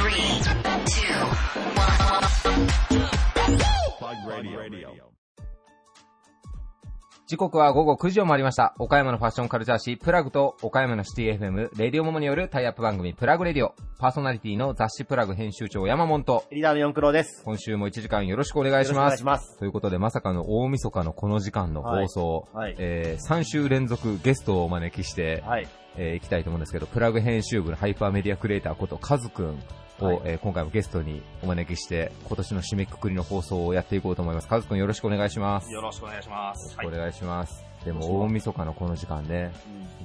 three, two, one. 時刻は午後9時を回りました。岡山のファッションカルチャー誌、プラグと岡山のシティ FM、レディオモモによるタイアップ番組、プラグレディオ。パーソナリティの雑誌プラグ編集長山本と、リーダーの四九郎です。今週も1時間よろしくお願いします。お願いします。ということで、まさかの大晦日のこの時間の放送、はいはいえー、3週連続ゲストをお招きして、はい。えー、いきたいと思うんですけど、プラグ編集部のハイパーメディアクリエイターことカズくんを、はいえー今回もゲストにお招きして、今年の締めくくりの放送をやっていこうと思います。カズくんよろしくお願いします。よろしくお願いします。お願いします。でも、どうし大晦日のこの時間ね、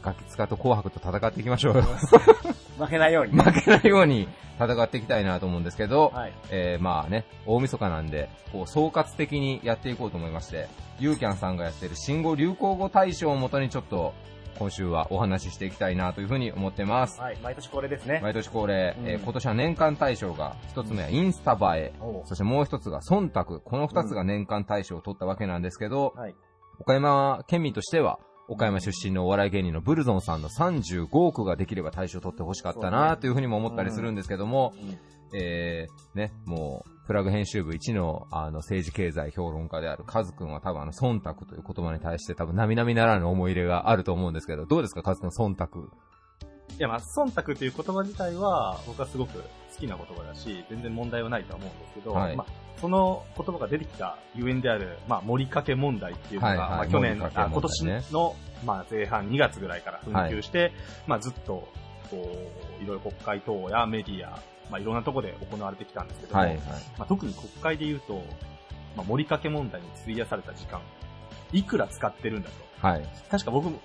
ガキツカと紅白と戦っていきましょうよ。負けないように。負けないように戦っていきたいなと思うんですけど、はい。えー、まあね、大晦日なんで、こう、総括的にやっていこうと思いまして、ユーキャンさんがやってる新語・流行語大賞をもとにちょっと、今週はお話ししていきたいなというふうに思ってます。はい。毎年恒例ですね。毎年恒例、うんえー今年は年間大賞が、一つ目はインスタ映え、おうそしてもう一つが忖度、この二つが年間大賞を取ったわけなんですけど、はい。岡山県民としては、岡山出身のお笑い芸人のブルゾンさんの35億ができれば大賞を取ってほしかったなというふうにも思ったりするんですけども、うんえー、ね、もう、プラグ編集部一の、あの、政治経済評論家であるカズくんは多分あの、忖度という言葉に対して多分並々ならぬ思い入れがあると思うんですけど、どうですか、カズくん、忖度。いや、まあ、忖度という言葉自体は、僕はすごく好きな言葉だし、全然問題はないとは思うんですけど、はい。まあ、その言葉が出てきたゆえんである、まあ、盛りかけ問題っていうのが、はいはい。まあ、去年、ね。あ今年の、まあ、前半2月ぐらいから紛糾して、まあ、ずっと、こう、いろいろ国会等やメディア、まあ、いろんなところで行われてきたんですけども、はい、はい。まあ、特に国会で言うと、まあ、盛りかけ問題に費やされた時間、いくら使ってるんだと。はい。確か僕も、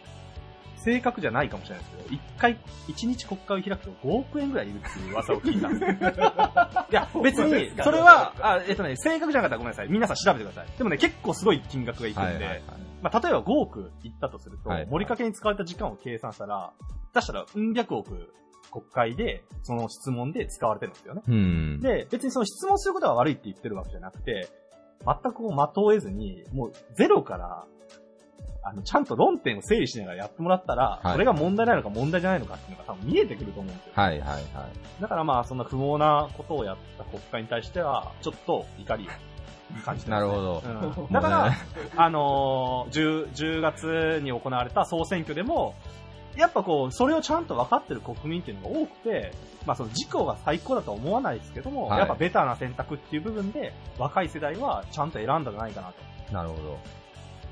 正確じゃないかもしれないですけど、一回、一日国会を開くと5億円ぐらいいるっていう噂を聞いたんですよ。いや、別に、それは、あ、えっとね、正確じゃなかったらごめんなさい。皆さん調べてください。でもね、結構すごい金額がいくんで、はい、はい、はい。まあ、例えば5億いったとすると、はい盛りかけに使われた時間を計算したら、出したら、うん百億国会で、その質問で使われてるんですよね。うん。で、別にその質問することが悪いって言ってるわけじゃなくて、全くこう的を得ずに、もうゼロから、あの、ちゃんと論点を整理しながらやってもらったら、はいそれが問題なのか問題じゃないのかっていうのが多分見えてくると思うんですよ。はい、はい、はい。だからまあ、そんな不毛なことをやった国会に対しては、ちょっと怒りを感じてます、ね。なるほど。うんだから、ねあのー、10, 10月に行われた総選挙でも、やっぱこう、それをちゃんと分かってる国民っていうのが多くて、まあその事故が最高だとは思わないですけども、はいやっぱベターな選択っていう部分で、若い世代はちゃんと選んだんじゃないかなと。なるほど。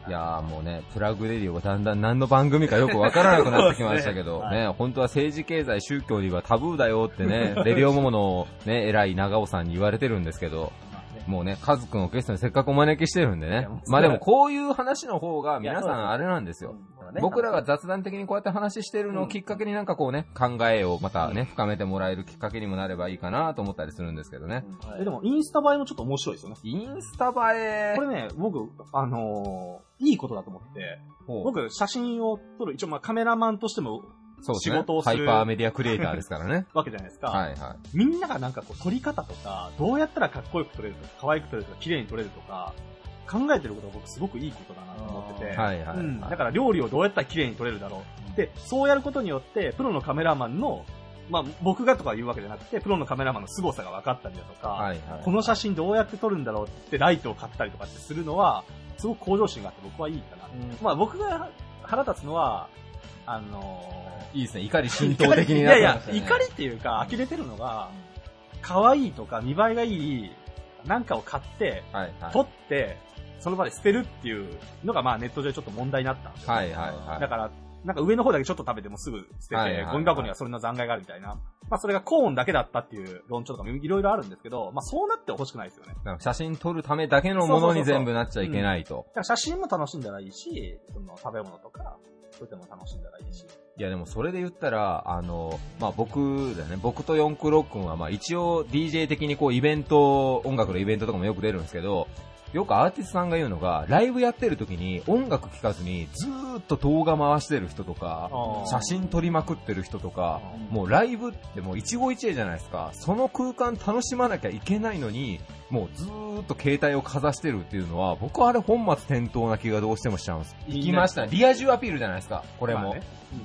いやーもうね、プラグレディオがだんだん何の番組かよくわからなくなってきましたけど、そうですねね、本当は政治経済宗教にはタブーだよってね、レディオモモのね、偉い長尾さんに言われてるんですけど、もうね、カズくんをゲストにせっかくお招きしてるんでね。まあでもこういう話の方が皆さんあれなんですよ。うん。僕らが雑談的にこうやって話してるのをきっかけになんかこうね、考えをまたね、深めてもらえるきっかけにもなればいいかなと思ったりするんですけどね。はいえでも、インスタ映えもちょっと面白いですよね。インスタ映え。これね、僕、あのーいいことだと思って、僕、写真を撮る、一応まあカメラマンとしてもそうですね仕事をするハイパーメディアクリエイターですからね。わけじゃないですか。はいはい。みんながなんかこう撮り方とか、どうやったらかっこよく撮れるとか、可愛く撮れるとか、綺麗に撮れるとか、考えてることが僕すごくいいことだなと思ってて、はいはいはいうんだから料理をどうやったら綺麗に撮れるだろう。で、そうやることによって、プロのカメラマンの、まあ僕がとか言うわけじゃなくて、プロのカメラマンの凄さが分かったりだとか、はいはい。この写真どうやって撮るんだろうってライトを買ったりとかってするのは、すごく向上心があって僕はいいかな。うんまあ僕が腹立つのは、あのいいですね。怒り浸透的にいやいやなってました、ね。怒りっていうか、呆れてるのが、可愛いとか見栄えがいい、なんかを買って、はいはい。撮って、その場で捨てるっていうのが、まあネット上でちょっと問題になったんですよ。はいはいはい。だから、なんか上の方だけちょっと食べてもすぐ捨てて、はいはいはいゴミ箱にはそれの残骸があるみたいな。まあそれがコーンだけだったっていう論調とかもいろいろあるんですけど、まあそうなってほしくないですよね。写真撮るためだけのものに全部なっちゃいけないと。写真も楽しんだらいいし、その食べ物とか、作っても楽しんだらいいし。いやでもそれで言ったら、あの、まあ僕だよね、僕と四駆ロックンはまあ一応 DJ 的にこうイベント、音楽のイベントとかもよく出るんですけど、よくアーティストさんが言うのが、ライブやってる時に音楽聴かずにずーっと動画回してる人とか、写真撮りまくってる人とか、もうライブってもう一期一会じゃないですか。その空間楽しまなきゃいけないのに、もうずーっと携帯をかざしてるっていうのは、僕はあれ本末転倒な気がどうしてもしちゃうんです。行きました。リア充アピールじゃないですか、これも。まあね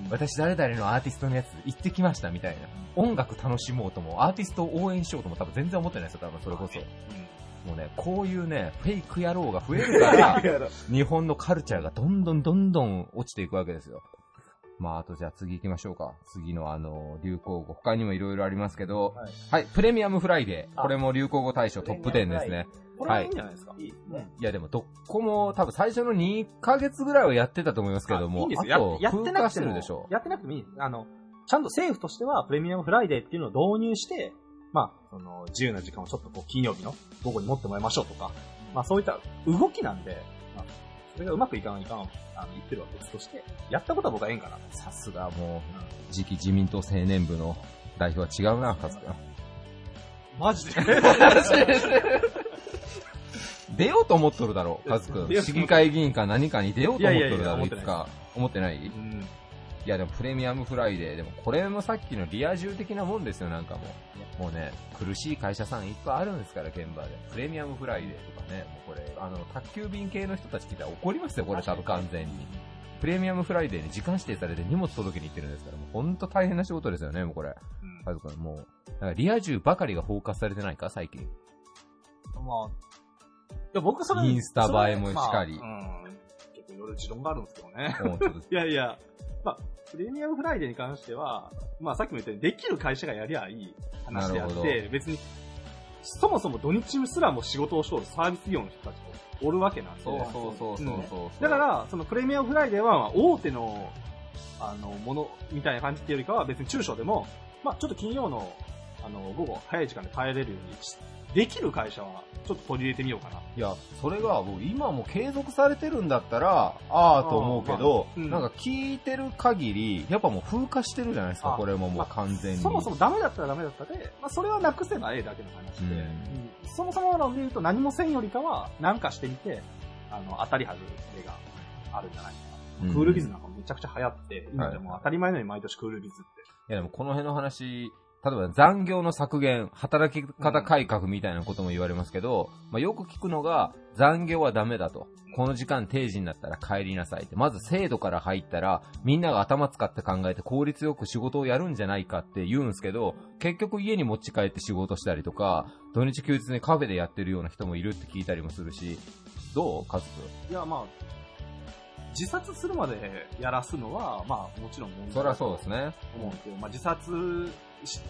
私誰々のアーティストのやつ行ってきましたみたいな。音楽楽しもうとも、アーティストを応援しようとも多分全然思ってないですよ、多分それこそ。もうね、こういうね、フェイク野郎が増えるから、日本のカルチャーがどんどんどんどん落ちていくわけですよ。まあ、あとじゃあ次行きましょうか。次のあの、流行語。他にもいろいろありますけど、はいはい、プレミアムフライデー。あこれも流行語大賞トップ10ですね。これはいいんじゃないですか。いいですね。いやでもどこも多分最初の2ヶ月ぐらいはやってたと思いますけども、いいんですよ。あと。やってなくてもいい。あの、ちゃんと政府としてはプレミアムフライデーっていうのを導入して、まあ、その、自由な時間をちょっとこう、金曜日の午後に持ってもらいましょうとか、まあそういった動きなんで、まあ、それがうまくいかないかん、あの、言ってるは別として、やったことは僕はええんかな。さすがもう、次期自民党青年部の代表は違うな、かつくん。マジで？出ようと思っとるだろう、カズくん。市議会議員か何かに出ようと思っとるだろう、いつか。思ってない？うん。いやでもプレミアムフライデー、でもこれもさっきのリア充的なもんですよ、なんかもう。もうね、苦しい会社さんいっぱいあるんですから、現場で。プレミアムフライデーとかね、もうこれ、あの、宅急便系の人たち聞いたら怒りますよ、これ多分完全に。プレミアムフライデーに時間指定されて荷物届けに行ってるんですから、もうほんと大変な仕事ですよね、もうこれ。うんカズくん、もう。だからリア充ばかりがフォーカスされてないか、最近。まあ、いや、僕それ、インスタ映えもしかりまあうん。結構いろいろ持論があるんですけどね。いやいや、まあ、プレミアムフライデーに関しては、まあさっきも言ったように、できる会社がやりゃいい話であっなるて、別に、そもそも土日すらも仕事をしとるサービス業の人たちもおるわけなんで。そうそうそうそうそうそう。だから、そのプレミアムフライデーは、まあ大手の、あの、ものみたいな感じっていうよりかは、別に中小でも、まあちょっと金曜の、あの、午後早い時間で帰れるようにし、できる会社は、ちょっと取り入れてみようかな。いや、それがもう今も継続されてるんだったら、ああと思うけど、まあうんなんか聞いてる限り、やっぱもう風化してるじゃないですか、あこれももうまあ完全に。そもそもダメだったらダメだったで、まあ、それはなくせばええだけの話で、うんうんそもそも論で言うと何もせんよりかは、なんかしてみて、あの、当たり外れがあるんじゃないかな。うんクールビズなんかめちゃくちゃ流行って、今でも当たり前のように毎年クールビズって。いやでもこの辺の話、例えば残業の削減、働き方改革みたいなことも言われますけど、まあ、よく聞くのが、残業はダメだと。この時間定時になったら帰りなさいって。まず制度から入ったら、みんなが頭使って考えて効率よく仕事をやるんじゃないかって言うんですけど、結局家に持ち帰って仕事したりとか、土日休日にカフェでやってるような人もいるって聞いたりもするし、どうカズいや、まあ、自殺するまでやらすのは、まあ、もちろん問題そりゃそうですね。思うんですけど、まあ、自殺し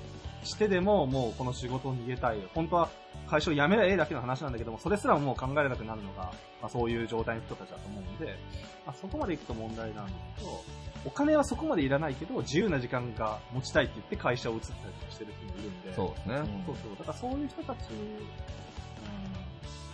してでも、もうこの仕事を逃げたい。本当は会社を辞めりゃええだけの話なんだけども、それすらももう考えれなくなるのが、まあ、そういう状態の人たちだと思うんで、まあ、そこまでいくと問題なんですけど、お金はそこまでいらないけど、自由な時間が持ちたいって言って会社を移ったりとかしてる人もいるんで、そうですね。そうそう。だからそういう人たち、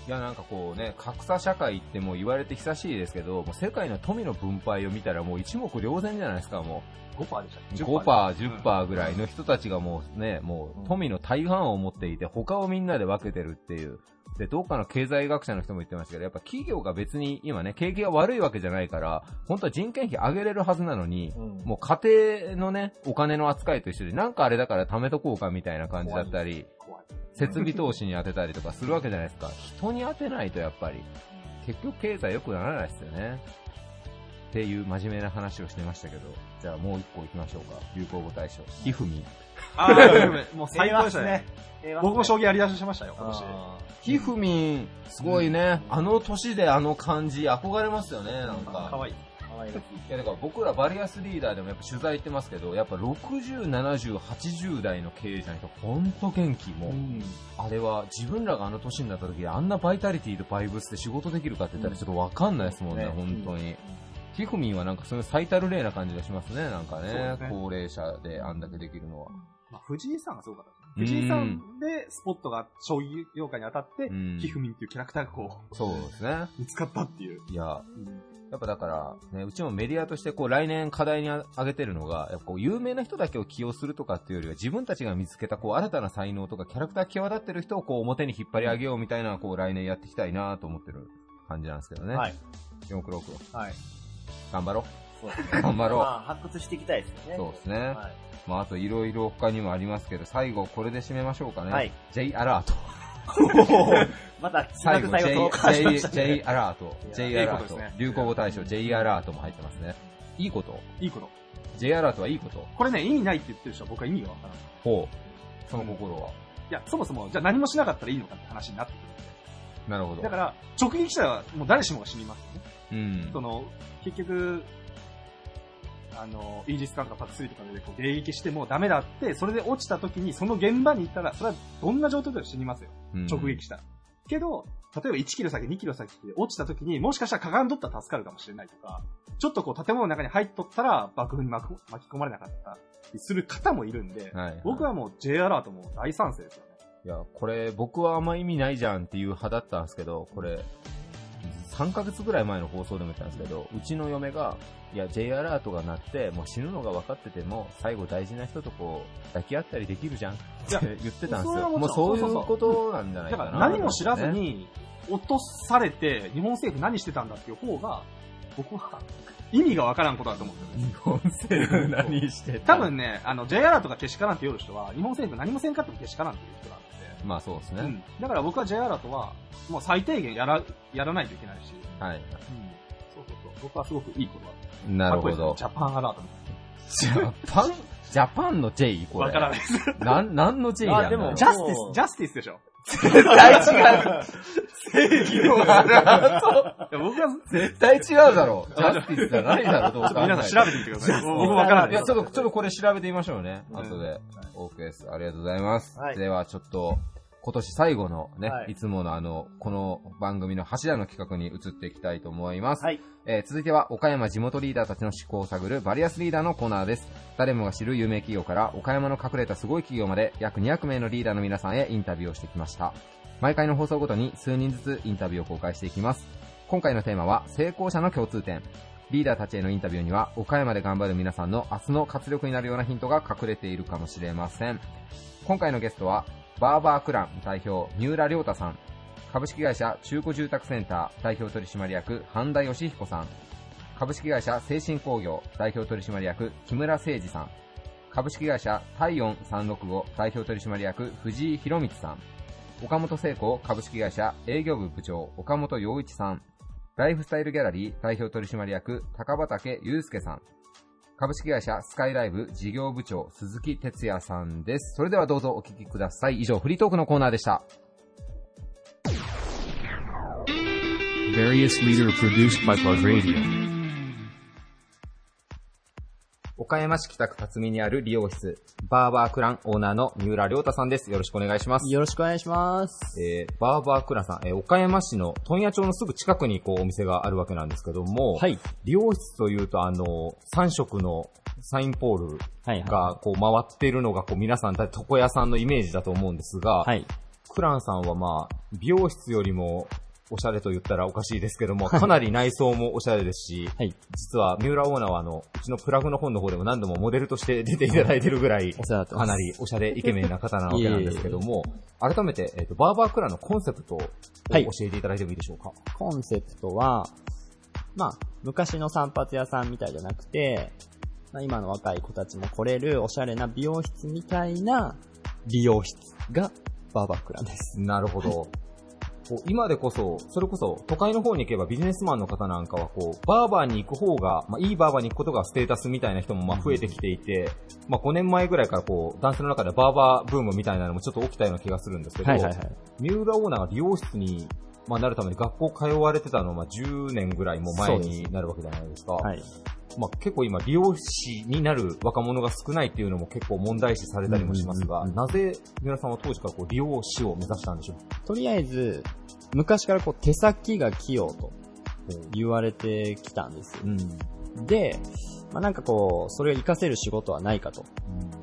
いやなんかこうね、格差社会ってもう言われて久しいですけど、もう世界の富の分配を見たらもう一目瞭然じゃないですか、もうん、5%でしたっう。け5%、10%ぐらいの人たちがもうね、もう富の大半を持っていて、他をみんなで分けてるっていう。で、どっかの経済学者の人も言ってましたけど、やっぱ企業が別に今ね、景気が悪いわけじゃないから、本当は人件費上げれるはずなのに、うんもう家庭のね、お金の扱いと一緒で、なんかあれだから貯めとこうかみたいな感じだったり。設備投資に当てたりとかするわけじゃないですか。人に当てないとやっぱり、結局経済良くならないですよね。っていう真面目な話をしてましたけど、じゃあもう一個行きましょうか。流行語大賞。ひふみ。あー、もう最高でしたね。。僕も将棋棋やりだしましたよ、今年。ひふみん、すごいね、あの年であの感じ、憧れますよね、なんか。かわいい。可愛いいやだから僕らバリアスリーダーでもやっぱ取材行ってますけど、やっぱ60、70、80代の経営者の人、ほんと元気。もう、あれは自分らがあの年になった時、あんなバイタリティとバイブスで仕事できるかって言ったらちょっとわかんないですもんね、ね本当に。ひふみんはなんかそういう最たる例な感じがしますね、なんかね。ね高齢者であんだけできるのは。まあ、藤井さんがすごかった藤井さんでスポットが将棋業界に当たってうん、ひふみんっていうキャラクターがこそうですね。う、見つかったっていう。いや、やっぱだから、ね、うちもメディアとしてこう来年課題にあ挙げてるのが、やっぱこう有名な人だけを起用するとかっていうよりは自分たちが見つけたこう新たな才能とかキャラクター際立ってる人をこう表に引っ張り上げようみたいなこう来年やっていきたいなと思ってる感じなんですけどね。はい。466。はい。頑張ろそうですね。う。頑張ろまあ、発掘していきたいですよう。ね。そうですね。はい。まああといろいろ他にもありますけど、最後これで締めましょうかね。はい。J アラート。また、最後最後、J, J, J ね。アラート。J アラートね。流行語大賞 J アラートも入ってますね。いいこと？いいこと。J アラートはいいこと？これね、意味ないって言ってる人は僕は意味がわからない。ほう。その心は。いや、そもそも、じゃあ何もしなかったらいいのかって話になってくるんで。なるほど。だから、直撃したらもう誰しもが死にますよね。うん。その、結局、あの、イージス艦とかパク3とかでこう迎撃してもダメだって、それで落ちた時にその現場に行ったら、それはどんな状態でも死にますよ。うん直撃したら。けど、例えば1キロ先、2キロ先で落ちた時に、もしかしたらかがんどったら助かるかもしれないとか、ちょっとこう建物の中に入っとったら爆風に巻き込まれなかったりする方もいるんで、はい。僕はもう J アラートも大賛成ですよね。いや、これ、僕はあんま意味ないじゃんっていう派だったんですけど、これ、3ヶ月ぐらい前の放送でも言ったんですけど、うちの嫁が、いや、J アラートが鳴って、もう死ぬのが分かってても、最後大事な人とこう、抱き合ったりできるじゃんってや言ってたんですよ。もうそういうことなんじゃないだかな。から何も知らずに落とされて、日本政府何してたんだっていう方が、僕は意味がわからんことだと思ってるんです。日本政府何して多分ね、あの、J アラートがけしからんって言う人は、日本政府何もせんかってもけしからんっていう人なんで、まあそうですね。うん。だから僕は J アラートは、もう最低限やら、やらないといけないし、はい。うん。そうそうそう。僕はすごくいいことだ。なるほど。ジャパンアラートみジャパン、ジャパンの J? これ。たいな。わからないです。なん、なんの J やんあでも justice、justice でしょ。絶対違う。正義のアラート。いや僕は、絶対違うだろう。 justice じゃないだろう、どう考えても皆さん調べてみてください。僕もわからないいや、です。ちょっと、ちょっとこれ調べてみましょうね。うん後で。OK です。ありがとうございます。はいでは、ちょっと、今年最後のね、はいい、つものあの、この番組の柱の企画に移っていきたいと思います。はい。えー続いては、岡山地元リーダーたちの思考を探るバリアスリーダーのコーナーです。誰もが知る有名企業から、岡山の隠れたすごい企業まで、約200名のリーダーの皆さんへインタビューをしてきました。毎回の放送ごとに数人ずつインタビューを公開していきます。今回のテーマは、成功者の共通点。リーダーたちへのインタビューには、岡山で頑張る皆さんの明日の活力になるようなヒントが隠れているかもしれません。今回のゲストは、バーバークラン代表、三浦良太さん。株式会社中古住宅センター代表取締役、半田義彦さん。株式会社精神工業代表取締役、木村誠二さん。株式会社体温365代表取締役、藤井博光さん。岡本聖子株式会社営業部部長、岡本洋一さん。ライフスタイルギャラリー代表取締役、高畑祐介さん。株式会社スカイライブ事業部長、鈴木哲也さんです。それではどうぞお聞きください。以上、フリートークのコーナーでした。Various leader produced by Plug Radio. 岡山市北区辰巳にある理容室、バーバークランオーナーの三浦良太さんです。よろしくお願いします。よろしくお願いします。えー、バーバークランさん、えー岡山市の問屋町のすぐ近くにこうお店があるわけなんですけども、はい。理容室というとあの、3色のサインポールはい。がこう回っているのがこう皆さんだ床屋さんのイメージだと思うんですが、はい。クランさんはまあ、美容室よりもおしゃれと言ったらおかしいですけども、かなり内装もおしゃれですし、はい。実は三浦オーナーはあの、うちのプラグの本の方でも何度もモデルとして出ていただいているぐらい。かなりおしゃれイケメンな方なわけなんですけども、改めて、えっ、と、バーバークランのコンセプトをはい教えていただいてもいいでしょうか？コンセプトは、まあ、昔の散髪屋さんみたいじゃなくて、まあ、今の若い子たちも来れるおしゃれな美容室みたいな美容室がバーバークランです。なるほど。こう今でこそ、それこそ都会の方に行けばビジネスマンの方なんかはこう、バーバーに行く方が、まあいいバーバーに行くことがステータスみたいな人もまあ増えてきていて、まあ5年前ぐらいからこう、男性の中でバーバーブームみたいなのもちょっと起きたような気がするんですけど、はいはいはい。三浦オーナーが理容室に、まあ、なるために学校通われてたのは、まあ、10年ぐらいも前になるわけじゃないですか。はい。まあ、結構今、理容師になる若者が少ないっていうのも結構問題視されたりもしますが、なぜ、三浦さんは当時からこう、理容師を目指したんでしょう？とりあえず、昔からこう手先が器用と言われてきたんですよ。うん。で、まあ、なんかこう、それを活かせる仕事はないかと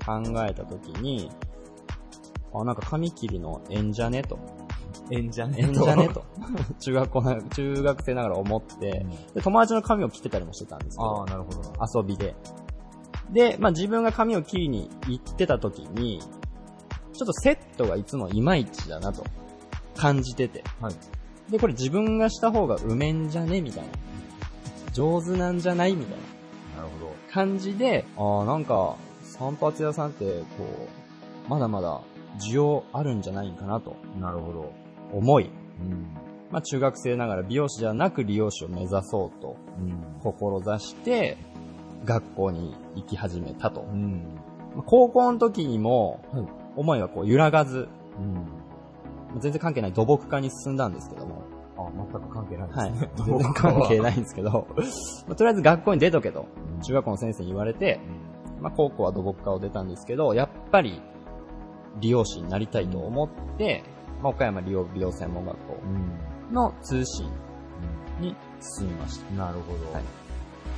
考えたときに、あ、なんか髪切りの縁じゃね？とえんじゃね？えんじゃね？と。中学校な、中学生ながら思って、で友達の髪を切ってたりもしてたんですけどああ、、なるほど。遊びで。で、まあ自分が髪を切りに行ってた時に、ちょっとセットがいつもいまいちだなと感じてて。はい。で、これ自分がした方がうめんじゃね？みたいな。上手なんじゃない？みたいななるほど。感じで、ああ、なんか、散髪屋さんって、こう、まだまだ需要あるんじゃないかなとなるほど。思い、うん。まあ中学生ながら美容師じゃなく理容師を目指そうとうん。志して、学校に行き始めたと。うん。まあ高校の時にもはい、思いはこう揺らがず、うん。全然関係ない土木科に進んだんですけども、あ、全く関係ないですはいね。全然関係ないんですけど、まあとりあえず学校に出とけと、中学校の先生に言われて、まあ高校は土木科を出たんですけど、やっぱり理容師になりたいと思って、まあ岡山理容美容専門学校うん。の通信に進みました。なるほど。はい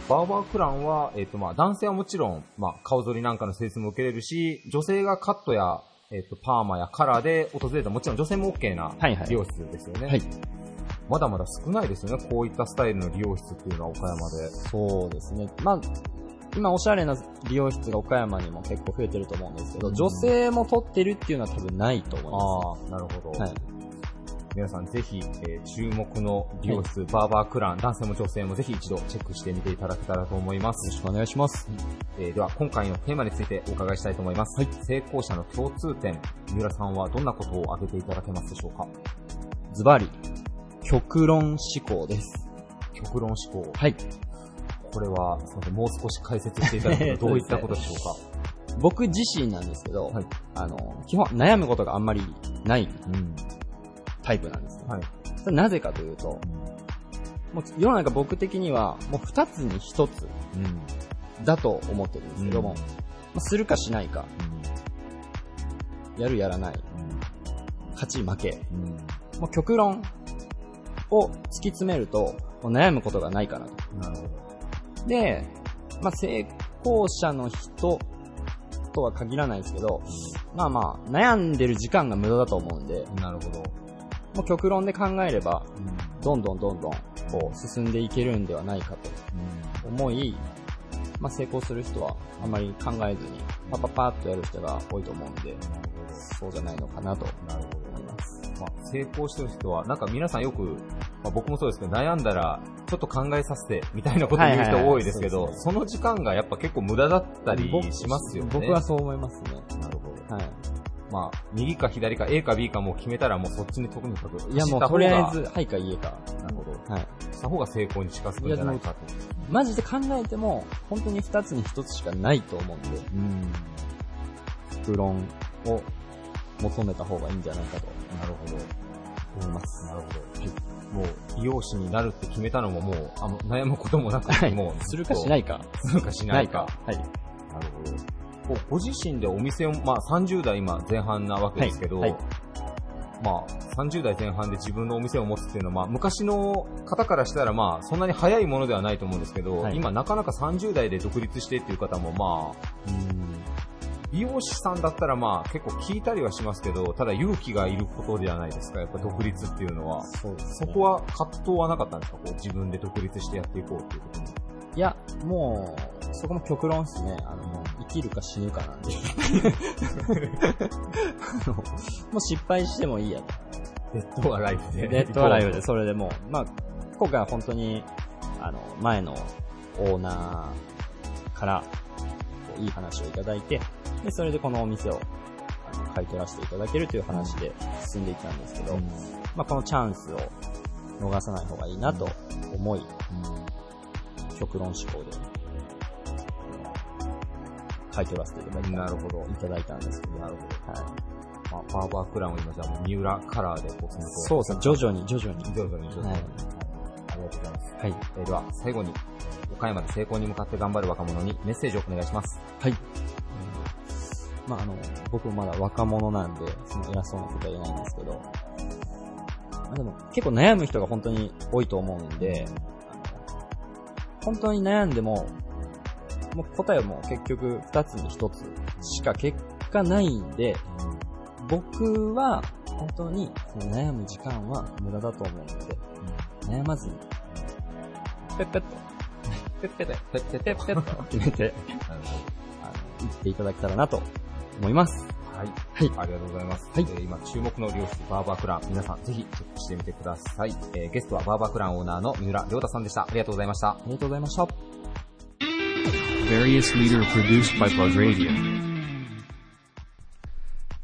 バーバークランは、えっ、と、まあ、男性はもちろん、まあ、顔剃りなんかの施術も受けれるし、女性がカットや、えっ、と、パーマやカラーで訪れたもちろん女性も OK なはいはい美容室ですよね。はい。まだまだ少ないですよね、こういったスタイルの理容室っていうのは岡山で。そうですね。まあ、今おしゃれな美容室が岡山にも結構増えてると思うんですけど、うん女性も取ってるっていうのは多分ないと思いまああ、なるほど。す。はい。皆さんぜひ、えー注目の美容室、バーバークラン、男性も女性もぜひ一度チェックしてみていただけたらと思います。よろしくお願いします。えーでは、今回のテーマについてお伺いしたいと思います。成功者の共通点、三浦さんはどんなことを挙げていただけますでしょうか？ズバリ、極論思考です。極論思考。はい。これは、すみません、もう少し解説していただくとどういったことでしょ 僕自身なんですけど、はいあの、基本悩むことがあんまりないうかうん。タイプなんですね。はい。それなぜかというと、もう世の中僕的にはもう二つに一つうん。だと思ってるんですけども、うんまあするかしないか、やるやらない、勝ち負け、うん。もう極論を突き詰めると、悩むことがないかなと。なるほど。で、まあ、成功者の人とは限らないですけど、まあまあ、悩んでる時間が無駄だと思うんで、なるほど。もう極論で考えれば、うん。どんどんどんどん、こう、進んでいけるんではないかと思い、まあ、成功する人はあまり考えずに、パパパッとやる人が多いと思うんで、そうじゃないのかなと。思います。まあ、成功してる人は、なんか皆さんよく、まあ、僕もそうですけど、悩んだら、ちょっと考えさせて、みたいなこと言う人多いですけど、その時間がやっぱ結構無駄だったりしますよね。僕はそう思いますね。なるほど。はい。まあ、右か左か A か B かもう決めたらもうそっちに特にかく。いやもうとりあえず、はいかいいえか。なるほど。はい。した方が成功に近づくんじゃないかと。マジで考えても、本当に二つに一つしかないと思うんで、うん。極論を求めた方がいいんじゃないかとなるほど。思います。なるほど。もう、美容師になるって決めたのももう、あの、悩むこともなく、はいもう、するかしないか。するかしないか。はい。なるほど。こうご自身でお店を、まあ30代今前半なわけですけど、はいはいまあ30代前半で自分のお店を持つっていうのは、まあ昔の方からしたらまあそんなに早いものではないと思うんですけど、はい今なかなか30代で独立してっていう方もまあ、美容師さんだったらまあ結構聞いたりはしますけど、ただ勇気がいることじゃないですか、やっぱ独立っていうのは。そうです、そこは葛藤はなかったんですかこう自分で独立してやっていこうっていうことに。いや、もう、そこも極論ですね。あの、生きるか死ぬかなんで。あのもう失敗してもいいやと。デッドアライブで。デッドアライブで、それでもう、まあ、今回は本当に、あの、前のオーナーから、こういい話をいただいて、で、それでこのお店を、買い取らせていただけるという話で進んでいったんですけど、まあ、このチャンスを逃さない方がいいなと思い、極論思考で、買い取らせていただいたなるほど。いただいたんですけど、なるほど。はい。まあ、バーバークランを今じゃあもう三浦カラーでこう、そうですね、徐々に徐々に。徐々に徐々に。はいありがとうございます。はい。えーでは、最後に、岡山で成功に向かって頑張る若者にメッセージをお願いします。はい。まあ、あの、僕もまだ若者なんで、その偉そうなことは言えないんですけど、まあ、でも結構悩む人が本当に多いと思うんで、本当に悩んでも、もう答えはもう結局二つに一つしか結果ないんで、僕は本当にその悩む時間は無駄だと思うので、悩まずに、ペッペッと、ペッペッペッペッペッペッペッと決めて、あの、生きていただけたらなと思います。はい。はいありがとうございます。はいえー今、注目の漁師、バーバークラン。皆さん、ぜひチェックしてみてください。えーゲストはバーバークランオーナーの三浦亮太さんでした。ありがとうございました。ありがとうございました。Various leader produced by Plug Radio.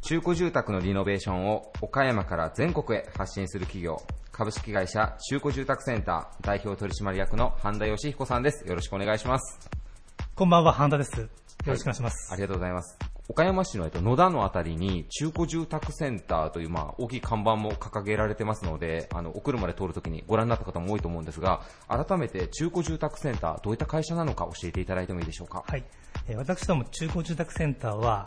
中古住宅のリノベーションを岡山から全国へ発信する企業、株式会社中古住宅センター代表取締役の半田義彦さんです。よろしくお願いします。こんばんは、半田です。よろしくお願いします。ありがとうございます。岡山市のえっと野田のあたりに中古住宅センターというまあ大きい看板も掲げられてますので、あのお車で通るときにご覧になった方も多いと思うんですが、改めて中古住宅センターどういった会社なのか教えていただいてもいいでしょうか？はい。えー私ども中古住宅センターは、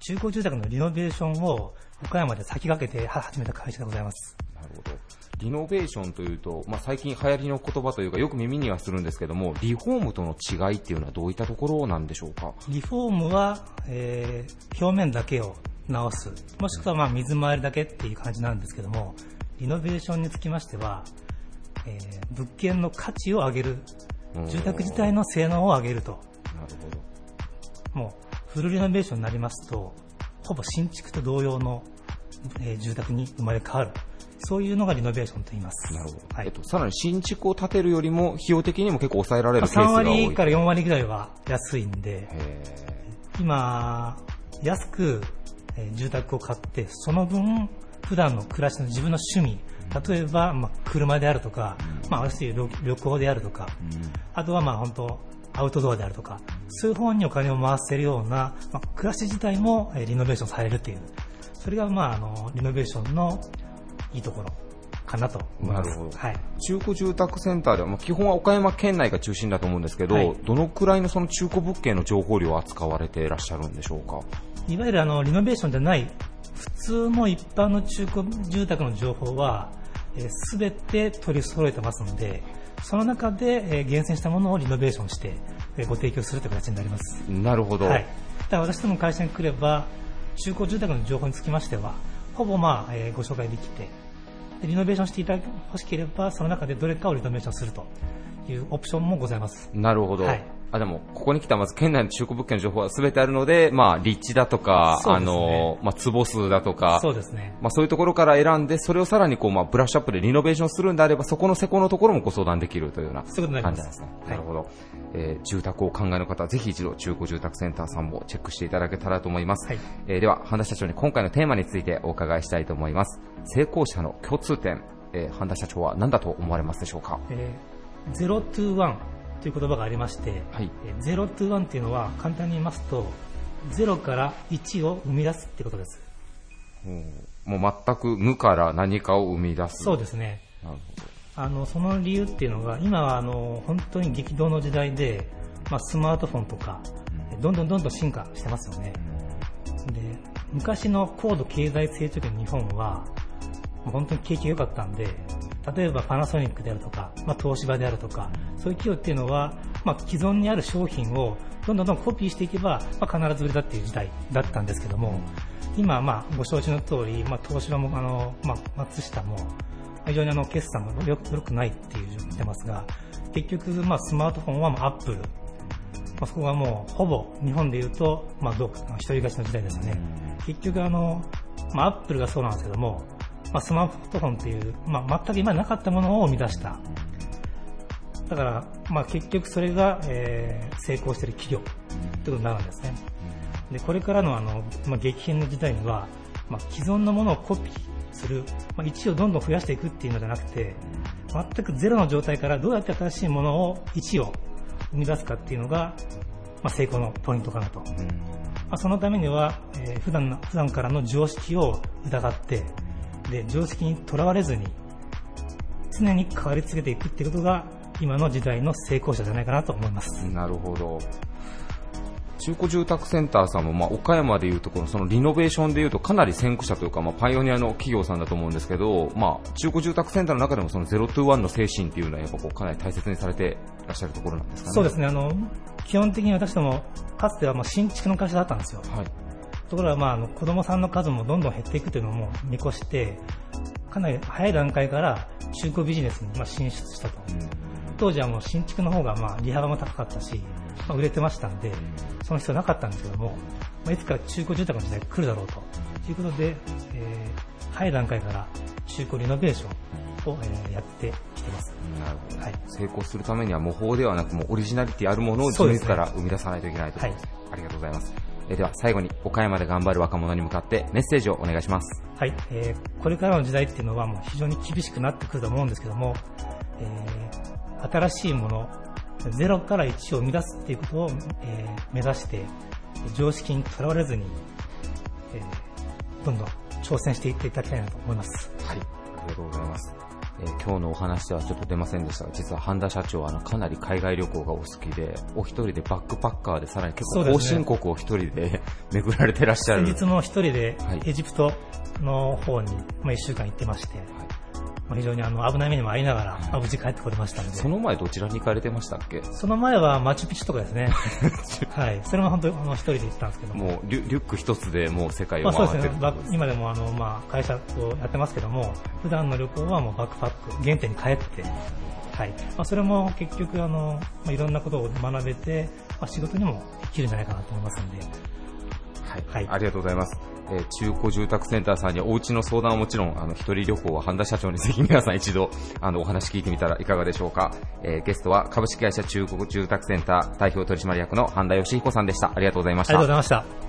中古住宅のリノベーションを岡山で先駆けて始めた会社でございます。なるほど。リノベーションというと、まあ、最近流行りの言葉というかよく耳にはするんですけども、リフォームとの違いっていうのはどういったところなんでしょうか？リフォームは、えー表面だけを直す。もしくはまあ水回りだけっていう感じなんですけども、リノベーションにつきましては、えー物件の価値を上げる。住宅自体の性能を上げると。なるほど。もうフルリノベーションになりますと、ほぼ新築と同様の、えー住宅に生まれ変わる。そういうのがリノベーションと言います。なるほど。はいえっと、さらに新築を建てるよりも、費用的にも結構抑えられるケースが3多い。割から4割ぐらいは安いんで、へ今、安くえー住宅を買って、その分、普段の暮らしの自分の趣味、例えば、まあ、車であるとか、まあ、ある種旅旅行であるとか、あとはまあ本当、アウトドアであるとか、そういう方にお金を回せるような、まあ、暮らし自体もえーリノベーションされるっていう、それがまああのリノベーションのいいところかなと思います。なるほどはい。中古住宅センターでは、まあ、基本は岡山県内が中心だと思うんですけど、はいどのくらいのその中古物件の情報量を扱われていらっしゃるんでしょうか？いわゆるあのリノベーションでない普通の一般の中古住宅の情報はすべ、て取り揃えてますので、その中で、えー厳選したものをリノベーションして、えーご提供するという形になります。なるほど。はい。だ私どもの会社に来れば、中古住宅の情報につきましては、ほぼまあ、えーご紹介できて、でリノベーションしていただ欲しければ、その中でどれかをリノベーションするというオプションもございます。なるほど。はいあ、でも、ここに来たらまず県内の中古物件の情報は全てあるので、まあ、立地だとか、ねの、まあ、坪数だとか、そうですね。まあ、そういうところから選んで、それをさらにこう、まあ、ブラッシュアップでリノベーションするんであれば、そこの施工のところもご相談できるというような感じなんですね。はいなるほど。えー住宅をお考えの方、ぜひ一度中古住宅センターさんもチェックしていただけたらと思います。はいえーでは、半田社長に今回のテーマについてお伺いしたいと思います。成功者の共通点、えー半田社長は何だと思われますでしょうかえー、ゼロトゥワンという言葉がありまして、はい。えーゼロトゥワンっていうのは簡単に言いますと、ゼロから1を生み出すってことです。もう全く無から何かを生み出す。そうですね。あの、その理由っていうのが、今はあの、本当に激動の時代で、まあ、スマートフォンとか、えどんどんどんどん進化してますよね。で、昔の高度経済成長期の日本は、本当に景気が良かったんで、例えばパナソニックであるとか、まあ、東芝であるとか、そういう企業っていうのは、まあ、既存にある商品をどんどんどんコピーしていけば、まあ、必ず売れたっていう時代だったんですけども、今、まあ、ご承知の通り、まあ、東芝も、あの、まあ、松下も、非常にあの、決算がよ良くないっていう状況になってますが、結局、まあ、スマートフォンは、まあ、アップル、まあ、そこがもう、ほぼ、日本で言うと、まあ、どうか、一人勝ちの時代ですよね。結局、あの、まあ、アップルがそうなんですけども、まあ、スマートフォンっていう、まあ、全く今なかったものを生み出した。だから、まあ、結局それが、えー成功している企業ってことになるんですね。で、これからのあの、まあ、激変の時代には、まあ、既存のものをコピーする、まあ、1をどんどん増やしていくっていうのじゃなくて、全くゼロの状態からどうやって新しいものを1を生み出すかっていうのが、まあ、成功のポイントかなと。まあ、そのためには、えー普段の普段からの常識を疑って、で、常識にとらわれずに、常に変わり続けていくっていうことが、今の時代の成功者じゃないかなと思います。なるほど。中古住宅センターさんも、まあ、岡山でいうところ、そのリノベーションでいうとかなり先駆者というか、まあ、パイオニアの企業さんだと思うんですけど、まあ、中古住宅センターの中でもそのゼロトゥワンの精神っていうのはやっぱこうかなり大切にされていらっしゃるところなんですかね。そうですね、あの、基本的に私ども、かつてはまあ新築の会社だったんですよ。はい。ところが、まあ、あの子供さんの数もどんどん減っていくというのも見越して、かなり早い段階から中古ビジネスにまあ進出したと。当時はもう新築の方がまあ利幅も高かったし、まあ、売れてましたんで、その必要なかったんですけども、まあ、いつか中古住宅の時代来るだろうということで、えー早い段階から中古リノベーションを、えーやってきてます。なるほど。はい。成功するためには模倣ではなく、もうオリジナリティあるものを自ら生み出さないといけないということです。ありがとうございます。えーでは最後に岡山で頑張る若者に向かってメッセージをお願いします。はい、えーこれからの時代っていうのはもう非常に厳しくなってくると思うんですけども、えー新しいもの、0から1を生み出すっていうことを、えー目指して、常識にとらわれずに、えーどんどん挑戦していっていただきたいなと思います。はい。ありがとうございます。えー今日のお話ではちょっと出ませんでしたが、実は半田社長はあのかなり海外旅行がお好きで、お一人でバックパッカーでさらに結構後進国を一人で 巡られてらっしゃる。先日も一人ではい。エジプトの方に、まあ、1週間行ってまして、まあ、非常にあの危ない目にも遭いながら、まあ無事帰ってこれましたんで。その前どちらに行かれてましたっけ？その前はマチュピチュとかですね。はい。それも本当にあの一人で行ったんですけども。もうリュリュック一つでもう世界まあを回ってるそうですね。今でもあの、まあ、会社をやってますけども、普段の旅行はもうバックパック、原点に帰って、はい。まあ、それも結局あの、まあ、いろんなことを学べて、まあ、仕事にも生きるんじゃないかなと思いますんで、はい、はいありがとうございます。えー中古住宅センターさんにお家の相談はもちろん、あの、一人旅行は半田社長にぜひ皆さん一度、あの、お話聞いてみたらいかがでしょうか。えーゲストは株式会社中古住宅センター代表取締役の半田義彦さんでした。ありがとうございましたありがとうご。ざいました。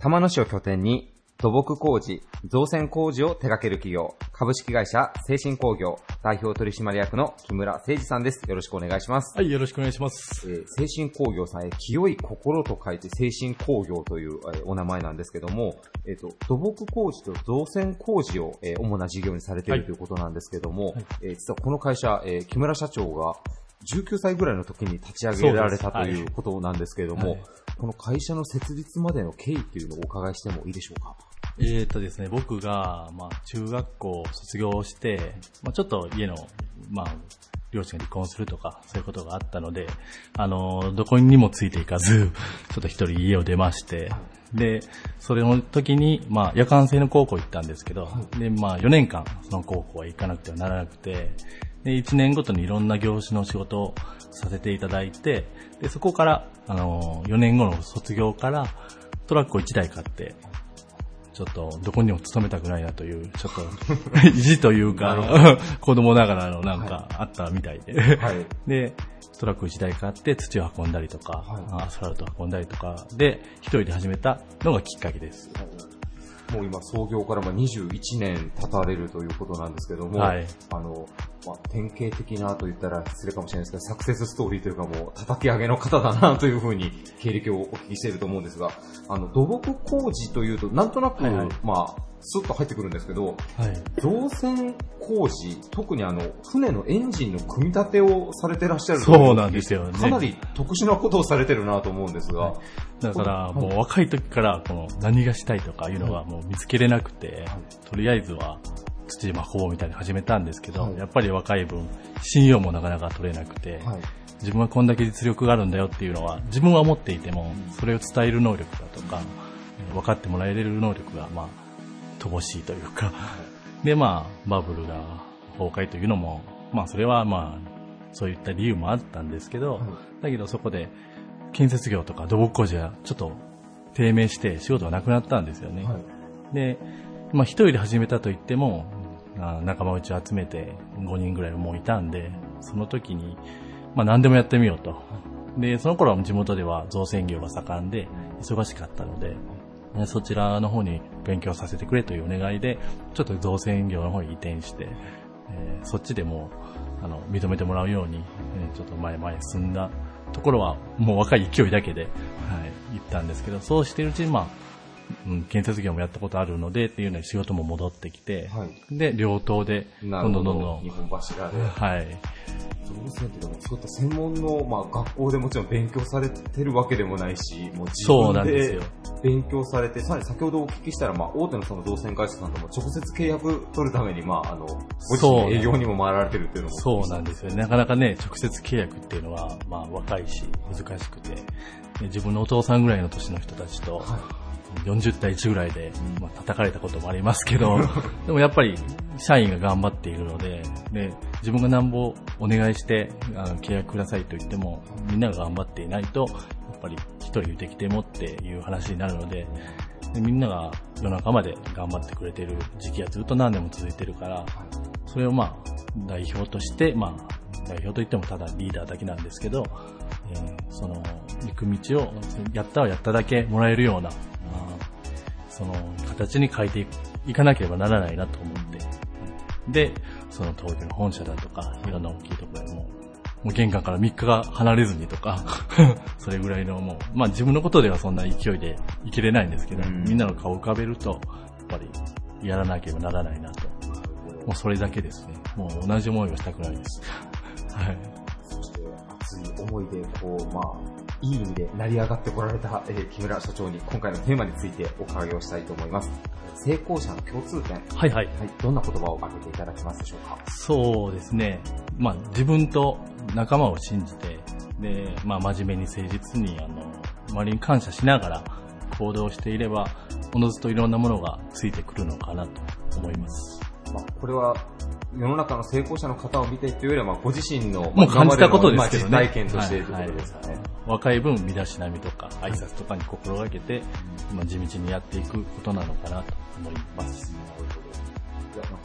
玉野市を拠点に土木工事、造船工事を手掛ける企業、株式会社精神工業代表取締役の木村誠二さんです。よろしくお願いします。はい、よろしくお願いします。えー精神工業さんへ清い心と書いて精神工業という、えーお名前なんですけども、えっ、と、土木工事と造船工事を、えー主な事業にされている、はいということなんですけども、えー実はこの会社、えー木村社長が19歳ぐらいの時に立ち上げられたということなんですけれども、はいこの会社の設立までの経緯っていうのをお伺いしてもいいでしょうか？えーとですね、僕が、まあ、中学校を卒業して、まあ、ちょっと家の、まあ、両親が離婚するとか、そういうことがあったので、あの、どこにもついていかず、ちょっと一人家を出まして、で、それの時に、まあ、夜間制の高校行ったんですけど、で、まあ、4年間、その高校は行かなくてはならなくて、で、1年ごとにいろんな業種の仕事をさせていただいて、で、そこから、あの、4年後の卒業から、トラックを1台買って、ちょっとどこにも勤めたくないなという、ちょっと 意地というか、子供ながらのなんかあったみたいで。はい。で、トラック1台買って土を運んだりとか、アスファルトを運んだりとかで、一人で始めたのがきっかけです。もう今創業からまあ21年経たれるということなんですけども、はい。あの、まあ、典型的なと言ったら失礼かもしれないですけど、サクセスストーリーというかもう叩き上げの方だなというふうに経歴をお聞きしていると思うんですが、あの、土木工事というと、なんとなく、はいはい。まあ、スッと入ってくるんですけど、はい。造船工事、特にあの、船のエンジンの組み立てをされてらっしゃる。とそうなんですよね。かなり特殊なことをされてるなと思うんですが、だから、もう若い時から、この何がしたいとかいうのがもう見つけれなくて、とりあえずは土で運ぼうみたいに始めたんですけど、はい。やっぱり若い分、信用もなかなか取れなくて、はい。自分はこんだけ実力があるんだよっていうのは、自分は思っていても、それを伝える能力だとか、えー分かってもらえる能力が、まあ、乏しいというか、で、まあ、バブルが崩壊というのも、まあ、それはまあ、そういった理由もあったんですけど、だけどそこで、建設業とか土木工事がちょっと低迷して仕事がなくなったんですよね。はい。で、まあ一人で始めたと言っても、あ仲間内を集めて5人ぐらいもういたんで、その時に、まあ何でもやってみようと。で、その頃は地元では造船業が盛んで、忙しかったので、ねそちらの方に勉強させてくれというお願いで、ちょっと造船業の方に移転して、えーそっちでもう、あの、認めてもらうように、えちょっと前々進んだところは、もう若い勢いだけで、はい、行ったんですけど、そうしてるうちに、まあ、うん、建設業もやったことあるのでっていうのに仕事も戻ってきて、はいで、両党で、どなんど。どんどんどん日、本柱で。はい、造船ってでもそういった専門の、まあ、学校でもちろん勉強されてるわけでもないし、もう自そう分で勉強されて、さらに先ほどお聞きしたら、まあ、大手のその動線会社さんとも直接契約取るために、まあ、あの、ご自営業にも回られてるっていうのも。そうなんですよね。なかなかね、直接契約っていうのは、まあ、若いし、難しくて、ね自分のお父さんぐらいの年の人たちと、40対1ぐらいで、まあ、叩かれたこともありますけど、でもやっぱり社員が頑張っているので、で自分がなんぼお願いしてあの契約くださいと言っても、みんなが頑張っていないと、やっぱり一人できてもっていう話になるので、でみんなが夜中まで頑張ってくれてる時期がずっと何年も続いてるから、それをまあ、代表として、まあ、代表といってもただリーダーだけなんですけど、えーその、行く道を、やったはやっただけもらえるような、その、形に変えていかなければならないなと思って、で、その東京の本社だとか、いろんな大きいところでも、もう玄関から3日が離れずにとか、それぐらいのもう、まあ自分のことではそんな勢いでいけれないんですけど、うんみんなの顔を浮かべると、やっぱりやらなければならないなと。もうそれだけですね。もう同じ思いをしたくないです。はい。そして、熱い思いで、こう、まあ、いい意味で成り上がってこられた、えー木村社長に今回のテーマについてお伺いをしたいと思います。成功者の共通点。はいはい。はい、どんな言葉を挙げていただけますでしょうか？そうですね。まあ自分と仲間を信じて、で、まあ真面目に誠実に、あの、周りに感謝しながら行動していれば、おのずといろんなものがついてくるのかなと思います。まあ、これは、世の中の成功者の方を見てというよりは、まあ、ご自身の、もう感じたことですけどね体験としてということですかね。若い分、身だしなみとか挨拶とかに心がけて、まあ地道にやっていくことなのかなと思います。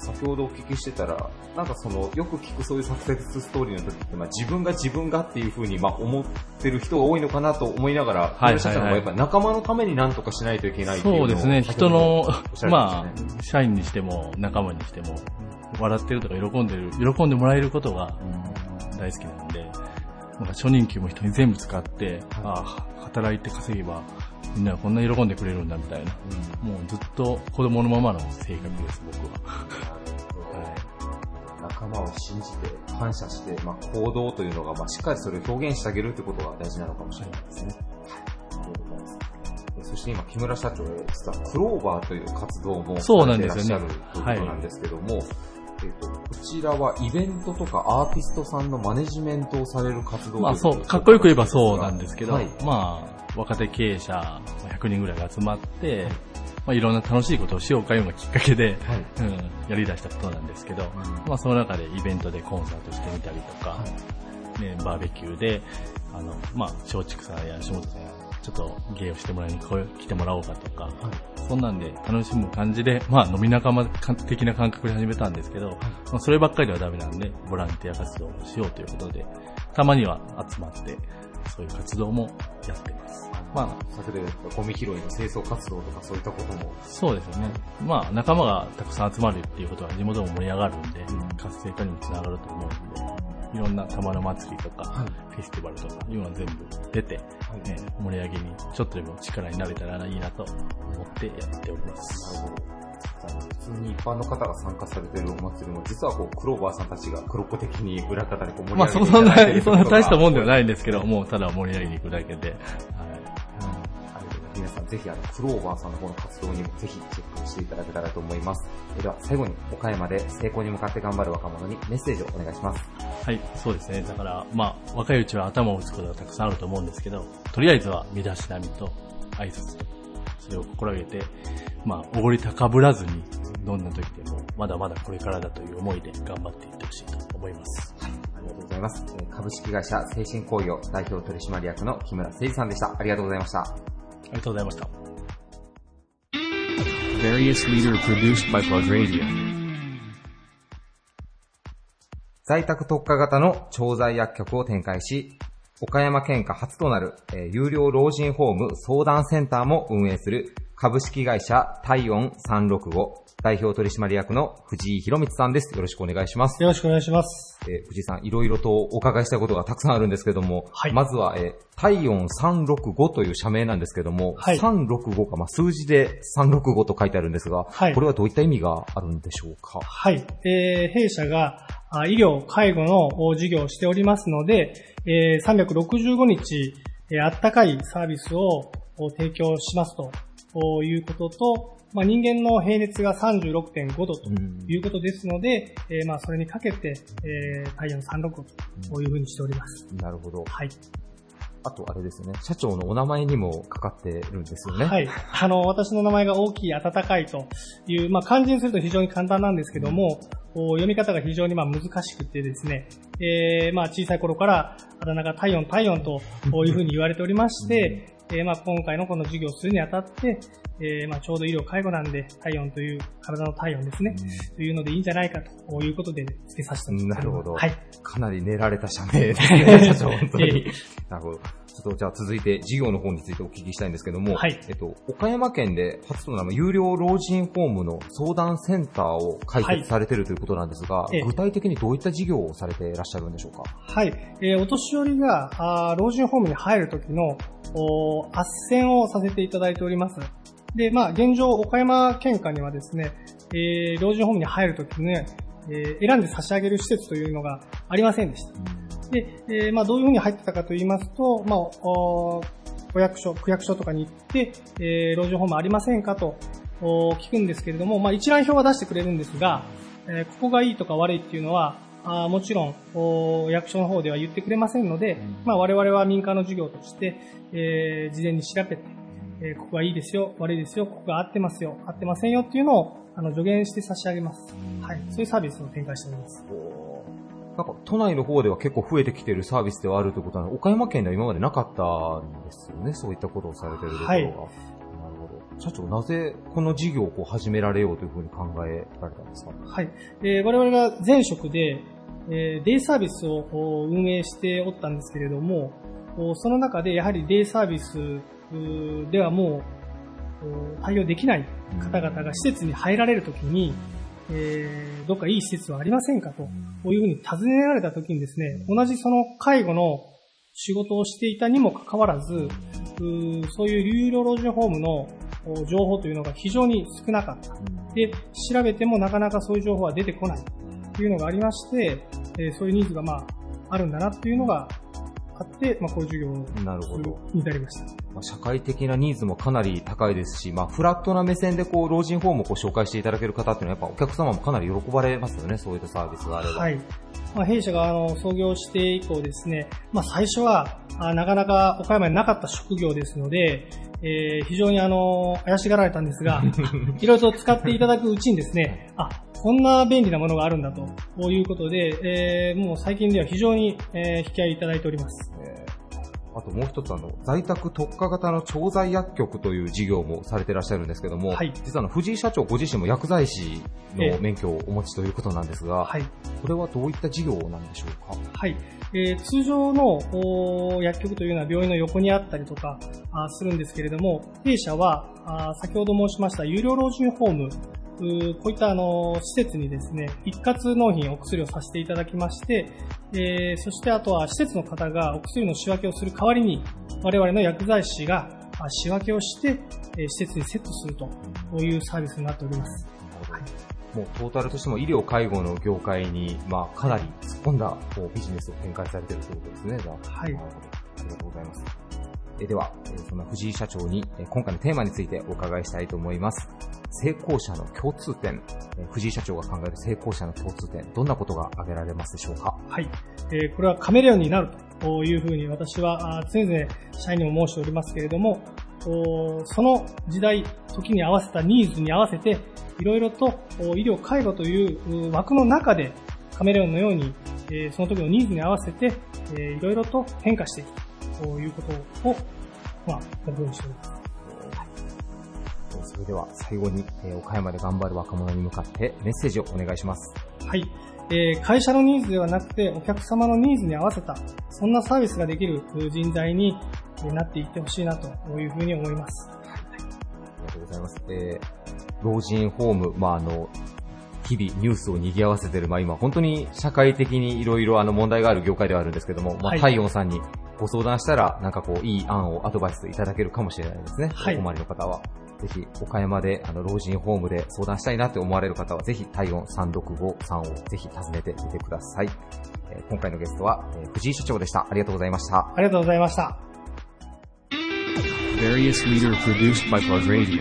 先ほどお聞きしてたら、なんかその、よく聞くそういうサクセスストーリーの時って、まあ自分が自分がっていうふうに、まあ思ってる人が多いのかなと思いながら、はいはいもやっぱり仲間のために何とかしないといけないっていうそうですね、人のね、まあ、社員にしても仲間にしても、笑ってるとか喜んでる、喜んでもらえることが大好きなので、なんか初任給も人に全部使って、ああ、働いて稼げば、みんながこんな喜んでくれるんだみたいな、もうずっと子供のままの性格です、僕は。はい仲間を信じて、感謝して、まあ、行動というのが、まあ、しっかりそれを表現してあげるということが大事なのかもしれないですね。はい。そして今、木村社長、実はクローバーという活動もそうなんですよねされていらっしゃるということなんですけども、えっと、こちらはイベントとかアーティストさんのマネジメントをされる活動まあそう、かっこよく言えばそうなんですけど、はい。まあ、若手経営者100人ぐらいが集まって、まあいろんな楽しいことをしようかいうのがきっかけで、はい。うん、やり出したことなんですけど、まあその中でイベントでコンサートしてみたりとか、ね、バーベキューで、あの、まあ、松竹さんや下本さんや、ちょっと芸をしてもらいに来来てもらおうかとか、そんなんで楽しむ感じで、まあ飲み仲間的な感覚で始めたんですけど、まあそればっかりではダメなんで、ボランティア活動をしようということで、たまには集まって、そういう活動もやってます。まあ、先ほど言ったゴミ拾いの清掃活動とかそういったことも。そうですよね。まあ、仲間がたくさん集まるっていうことは地元も盛り上がるんで、活性化にもつながると思うんで、いろんな玉の祭りとか、はいフェスティバルとか、いうのは全部出て、ね、盛り上げにちょっとでも力になれたらいいなと思ってやっております。なるほど。普通に一般の方が参加されているお祭りも、実はこう、クローバーさんたちが黒子的に裏方でこう盛りまあ、上げていそそんなそんな大したもんではい。ないんですけど、もうただ盛り上げに行くだけで、はい。うござい。ます皆さんぜひあの、クローバーさんの方の活動にもぜひチェックしてい。ただけたらと思い。ます。えでは最後に岡山で成功に向かって頑張る若者にメッセージをお願い。します。はい、そうですね。だから、まあ、若い。うちは頭を打つことがたくさんあると思うんですけど、とりあえずは身だしなみと挨拶と、それを心がけて、まあ、おごり高ぶらずに、どんな時でも、まだまだこれからだという思いで頑張っていってほしいと思います。ありがとうございます。えー株式会社精神工業代表取締役の木村誠二さんでした。ありがとうございました。ありがとうございました。Various leader produced by Plug Radio. 在宅特化型の調剤薬局を展開し、岡山県下初となる、え有料老人ホーム相談センターも運営する株式会社体温365代表取締役の藤井博光さんです。よろしくお願いします。よろしくお願いします。えー藤井さん、いろいろとお伺いしたことがたくさんあるんですけども、はいまずは、えー体温365という社名なんですけども、はい365か、まあ、数字で365と書いてあるんですが、はいこれはどういった意味があるんでしょうか？はい。えー弊社があ医療、介護のお事業をしておりますので、えー365日、えーあったかいサービスを提供しますということと、まあ、人間の平熱が36.5度ということですので、えーまあそれにかけて、えー、体温36というふうにしております。なるほど。はい。あとあれですね、社長のお名前にもかかってるんですよね。はい。あの、私の名前が大きい、暖かいという、まあ、漢字にすると非常に簡単なんですけども、こう読み方が非常にまあ難しくてですね、えー、まあ、小さい頃からあだ名が体温体温というふうに言われておりまして、えー、まあ、今回のこの授業をするにあたって、えー、まあ、ちょうど医療介護なんで、体温という、体の体温ですね、というのでいいんじゃないかということで付けさせてもらいますなるほど。はい。かなり練られた社名ですね、社長、本当に。なるほど。ちょっとじゃあ続いて事業の方についてお聞きしたいんですけども、はいえっと、岡山県で初となる有料老人ホームの相談センターを開設されているということなんですが、ええ具体的にどういった事業をされていらっしゃるんでしょうか？はい。えーお年寄りが、あー老人ホームに入る時の、お斡旋をさせていただいております。で、まあ、現状、岡山県下にはですね、えー老人ホームに入る時にね、えー選んで差し上げる施設というのがありませんでした。で、えーまあ、どういうふうに入ってたかと言いますと、まあ、おお役所、区役所とかに行って、えー老人ホームありませんかとお聞くんですけれども、まあ、一覧表は出してくれるんですが、えーここがいいとか悪いっていうのは、あーもちろん、お役所の方では言ってくれませんので、まあ、我々は民間の事業として、えー事前に調べて、えーここがいいですよ、悪いですよ、ここが合ってますよ、合ってませんよっていうのを、あの、助言して差し上げます。はい。そういうサービスを展開しております。なんか都内の方では結構増えてきているサービスではあるということなので、岡山県では今までなかったんですよね、そういったことをされているところが。はいなるほど。社長、なぜこの事業をこう始められようというふうに考えられたんですか？はい。えー我々が前職で、えーデイサービスをお運営しておったんですけれども、おその中でやはりデイサービスではもうお対応できない方々が施設に入られるときに、えーどっかいい施設はありませんかと、こういうふうに尋ねられたときにですね、同じその介護の仕事をしていたにもかかわらず、うーそういう有料老人ホームのお情報というのが非常に少なかった。で、調べてもなかなかそういう情報は出てこないというのがありまして、えーそういうニーズがまあ、あるんだなっていうのがあって、まあ、こういう授業をなるほど。に至りました。まあ、社会的なニーズもかなり高いですし、まあ、フラットな目線でこう、老人ホームをこう紹介していただける方っていうのは、やっぱお客様もかなり喜ばれますよね、そういったサービスがあれば。はい。まあ、弊社があの創業して以降ですね、まあ、最初はあなかなか岡山になかった職業ですので、えー非常にあの怪しがられたんですが、いろいろと使っていただくうちにですね、あ、こんな便利なものがあるんだと、いうことで、えーもう最近では非常に、えー引き合いいただいております。あともう一つあの、在宅特化型の調剤薬局という事業もされていらっしゃるんですけども、はい実はあの、藤井社長ご自身も薬剤師の免許をお持ちということなんですが、はい。これはどういった事業なんでしょうか？はい。えー通常のお薬局というのは病院の横にあったりとかあするんですけれども、弊社はあ先ほど申しました有料老人ホーム、こういったあの施設にですね、一括納品お薬をさせていただきまして、えーそしてあとは施設の方がお薬の仕分けをする代わりに、我々の薬剤師があ仕分けをして、えー施設にセットするというサービスになっております。もうトータルとしても医療介護の業界に、まあ、かなり突っ込んだこうビジネスを展開されているということですね、じゃあ。はいありがとうございます。えでは、えーそんな藤井社長に、えー今回のテーマについてお伺いしたいと思います。成功者の共通点、藤井社長が考える成功者の共通点、どんなことが挙げられますでしょうか？はい。えーこれはカメレオンになるというふうに私は常々社員にも申しておりますけれども、その時代、時に合わせたニーズに合わせて、いろいろと医療介護という枠の中でカメレオンのように、その時のニーズに合わせて、いろいろと変化していくということを、まあ、目標にしております。えーそれでは最後に、えー岡山で頑張る若者に向かってメッセージをお願いします。はい。えー会社のニーズではなくて、お客様のニーズに合わせた、そんなサービスができる人材にえーなっていってほしいなというふうに思います。ありがとうございます。えー老人ホーム、まあ、あの、日々ニュースを賑わせてる、まあ今本当に社会的にいろいろあの問題がある業界ではあるんですけども、まあはい太陽さんにご相談したら、なんかこう、いい案をアドバイスいただけるかもしれないですね。はいお困りの方は。ぜひ、岡山で、あの、老人ホームで相談したいなって思われる方は、ぜひ、体温3653をぜひ訪ねてみてください。えー今回のゲストは、えー藤井社長でした。ありがとうございました。ありがとうございました。Various leader produced by Plug Radio.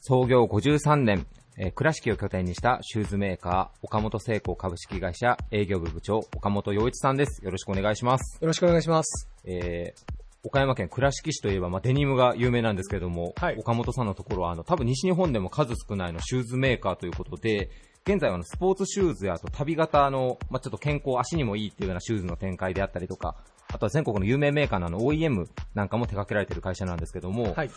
創業53年、えー倉敷を拠点にしたシューズメーカー、岡本製鋼株式会社営業部部長、岡本洋一さんです。よろしくお願いします。よろしくお願いします。えー岡山県倉敷市といえば、まあ、デニムが有名なんですけども、はい岡本さんのところは、あの、多分西日本でも数少ないのシューズメーカーということで、現在はあのスポーツシューズやあと旅型の、まあ、ちょっと健康、足にもいいっていうようなシューズの展開であったりとか、あとは全国の有名メーカーのあの OEM なんかも手掛けられている会社なんですけども、はい。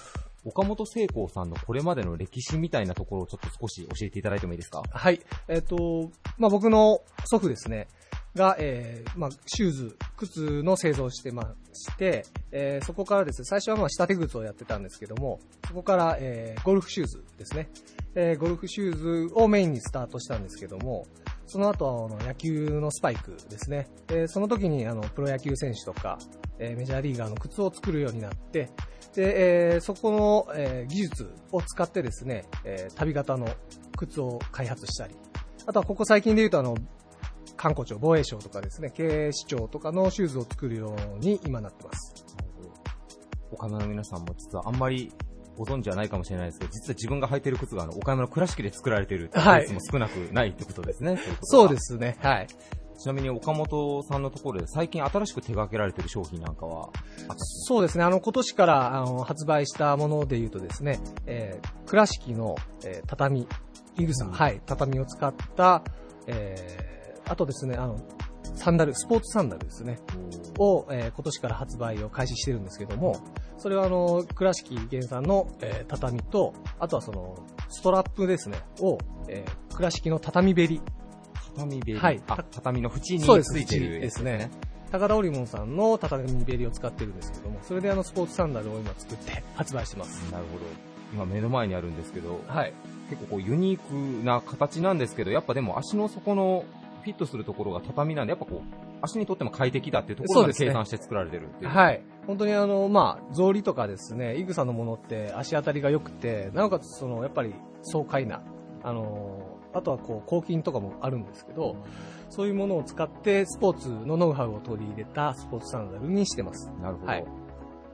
岡本製鋼さんのこれまでの歴史みたいなところをちょっと少し教えていただいてもいいですか？はい。えっ、と、まあ、僕の祖父ですね、が、えーまあ、シューズ、靴の製造してまして、えーそこからですね、最初はまあ、仕立て靴をやってたんですけども、そこから、えーゴルフシューズですね。えーゴルフシューズをメインにスタートしたんですけども、その後はあの野球のスパイクですね。でその時にあのプロ野球選手とか、えーメジャーリーガーの靴を作るようになって、で、えーそこの、えー技術を使ってですね、えー旅型の靴を開発したり、あとはここ最近で言うとあの、観光庁、防衛省とかですね、警視庁とかのシューズを作るように今なってます。岡山の皆さんも実はあんまりご存知はないかもしれないですけど、実は自分が履いてる靴があの岡山の倉敷で作られているっていうはいケースも少なくないってことですね。そうでですね、はい。す。ちなみに岡本さんのところで最近新しく手掛けられている商品なんかはそうですね、あの、今年から、あの、発売したもので言うとですね、えー倉敷の、えー畳、イグサ、はい、畳を使った、えーあとですね、あの、サンダル、スポーツサンダルですね、を、えー今年から発売を開始してるんですけども、それはあの、倉敷原産の、えー畳と、あとはその、ストラップですね、を、えー倉敷の畳べり、畳べり、はいあ、畳の縁についてるやつですね。高田織物さんの畳べりを使ってるんですけども、それであのスポーツサンダルを今作って発売してます。なるほど。今目の前にあるんですけど、はい。結構こうユニークな形なんですけど、やっぱでも足の底のフィットするところが畳なんで、やっぱこう、足にとっても快適だっていうところまで計算して作られてるっていう。はい。本当にあの、まあ、草履とかですね、イグサのものって足当たりが良くて、なおかつその、やっぱり爽快な、あの、あとはこう、抗菌とかもあるんですけど、そういうものを使ってスポーツのノウハウを取り入れたスポーツサンダルにしてます。なるほど。はい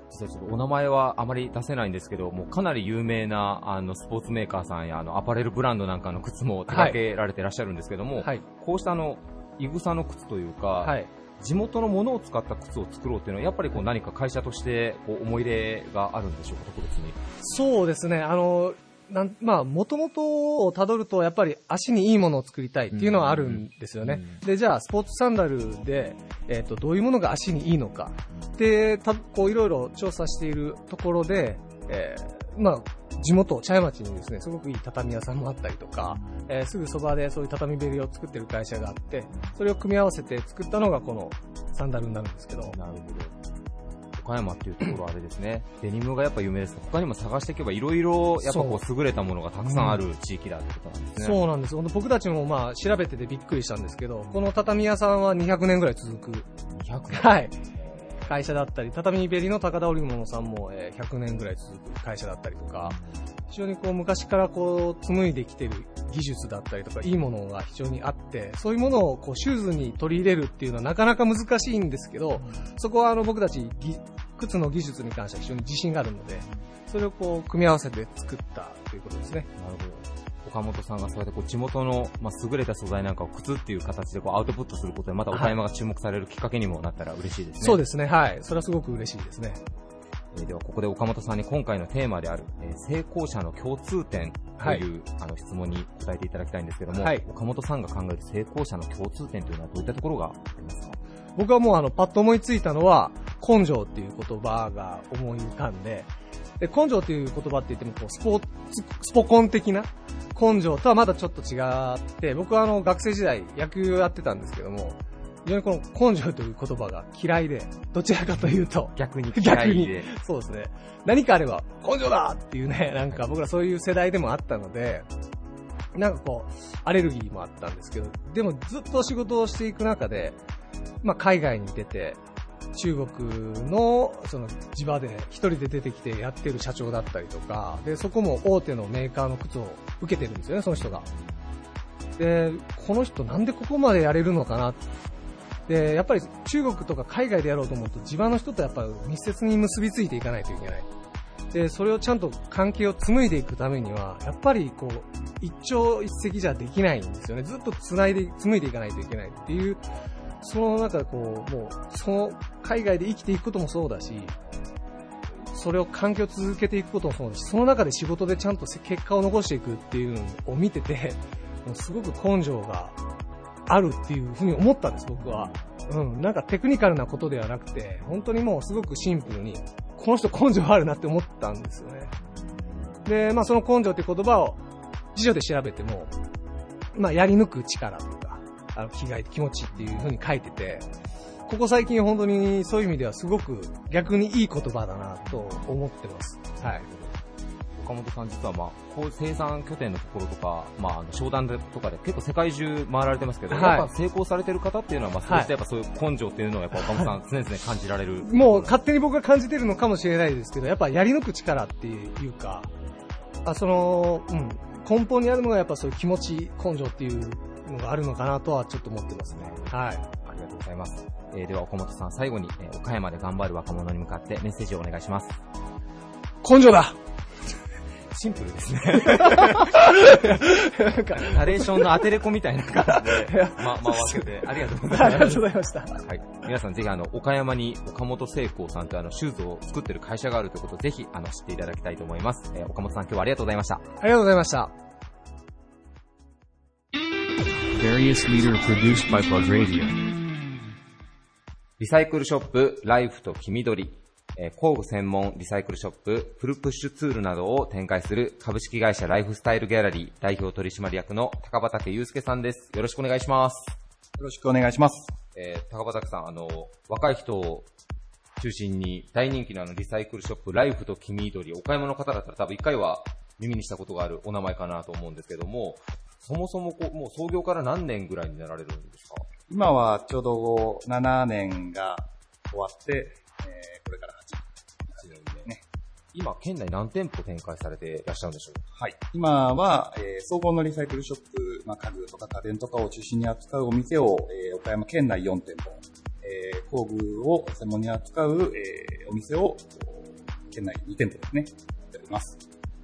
ちょっとお名前はあまり出せないんですけど、もうかなり有名なあのスポーツメーカーさんやあのアパレルブランドなんかの靴も手掛けられてらっしゃるんですけども、はい。こうしたあの、いぐさの靴というか、はい。地元のものを使った靴を作ろうっていうのは、やっぱりこう何か会社としてこう思い入れがあるんでしょうか、特別に。そうですね、あの、なんまあ、もともとをたどると、やっぱり足にいいものを作りたいっていうのはあるんですよね。うんで、じゃあ、スポーツサンダルで、えっ、と、どういうものが足にいいのか。で、た、こう、いろいろ調査しているところで、えーまあ、地元、茶屋町にですね、すごくいい畳屋さんもあったりとか、えーすぐそばでそういう畳べりを作ってる会社があって、それを組み合わせて作ったのがこのサンダルになるんですけど。なるほど。岡山っていうところはあれですね、デニムがやっぱ有名ですけど他にも探していけばいろいろやっぱこう優れたものがたくさんある地域だってことなんですね。そうなんです。僕たちもまあ調べててびっくりしたんですけど、この畳屋さんは200年ぐらい続く。200年？はい。会社だったり、畳べりの高田織物さんもえー100年ぐらい続く会社だったりとか、非常にこう昔からこう紡いできてる技術だったりとか、いいものが非常にあって、そういうものをこうシューズに取り入れるっていうのはなかなか難しいんですけど、そこはあの僕たちぎ靴の技術に関しては非常に自信があるので、それをこう組み合わせて作ったということですね。なるほど。岡本さんがそうやってこう地元の、まあ、優れた素材なんかを靴っていう形でこうアウトプットすることで、また岡山が注目されるきっかけにもなったら嬉しいですね。そうですね、はい。それはすごく嬉しいですね。えーではここで岡本さんに今回のテーマである、えー成功者の共通点という、あの質問に答えていただきたいんですけども、はい。岡本さんが考える成功者の共通点というのはどういったところがありますか？僕はもうあの、パッと思いついたのは、根性っていう言葉が思い浮かんで、で、根性っていう言葉って言っても、こう、スポーツ、スポコン的な根性とはまだちょっと違って、僕はあの、学生時代野球やってたんですけども、非常にこの根性という言葉が嫌いで、どちらかというと、逆に嫌 逆にいで。そうですね。何かあれば、根性だっていうね、なんか僕らそういう世代でもあったので、なんかこう、アレルギーもあったんですけど、でもずっと仕事をしていく中で、まあ海外に出て、中国のその地場で一人で出てきてやってる社長だったりとか、で、そこも大手のメーカーの靴を受けてるんですよね、その人が。で、この人なんでここまでやれるのかなっで、やっぱり中国とか海外でやろうと思うと地場の人とやっぱ密接に結びついていかないといけない。で、それをちゃんと関係を紡いでいくためには、やっぱりこう、一朝一夕じゃできないんですよね。ずっと繋いで、紡いでいかないといけないっていう、その中でこう、もう、その、海外で生きていくこともそうだし、それを環境を続けていくこともそうだし、その中で仕事でちゃんと結果を残していくっていうのを見てて、もうすごく根性があるっていうふうに思ったんです、僕は。うん、なんかテクニカルなことではなくて、本当にもうすごくシンプルに、この人根性あるなって思ったんですよね。で、まあその根性って言葉を辞書で調べても、まあやり抜く力とか、あの、気概、気持ちっていう風に書いてて、ここ最近本当にそういう意味ではすごく逆にいい言葉だなと思ってます。はい。岡本さん実はまあ、こう生産拠点のところとか、まあ、あの商談でとかで結構世界中回られてますけど、はいやっぱ成功されてる方っていうのは、まあ、そうしてやっぱそういう根性っていうのをやっぱ岡本さん常々感じられる。もう勝手に僕が感じてるのかもしれないですけど、やっぱやり抜く力っていうか、あその、うん、根本にあるのがやっぱそういう気持ち、根性っていうのがあるのかなとはちょっと思ってますね。はい。ありがとうございます。えーでは岡本さん最後に、えー岡山で頑張る若者に向かってメッセージをお願いします。根性だシンプルですね。ナレーションのアテレコみたいな感じで、ま、回せて、ありがとうございます。ありがとうございました。はい。皆さんぜひあの、岡山に岡本聖光さんというあの、シューズを作ってる会社があるということをぜひあの、知っていただきたいと思います。えー岡本さん今日はありがとうございました。ありがとうございました。リサイクルショップ、ライフと黄緑、えー工具専門リサイクルショップ、フルプッシュツールなどを展開する株式会社ライフスタイルギャラリー代表取締役の高畑祐介さんです。よろしくお願いします。よろしくお願いします。えー高畑さん、あの、若い人を中心に大人気のあのリサイクルショップ、ライフと黄緑、岡山の方だったら多分一回は耳にしたことがあるお名前かなと思うんですけども、そもそもこう、もう創業から何年ぐらいになられるんですか？今はちょうど7年が終わって、えー、今、県内何店舗展開されていらっしゃるんでしょう？はい。今は、えー、総合のリサイクルショップ、まあ、家具とか家電とかを中心に扱うお店を、えー、岡山県内4店舗、えー、工具を専門に扱う、えー、お店を、県内2店舗ですね、やっております。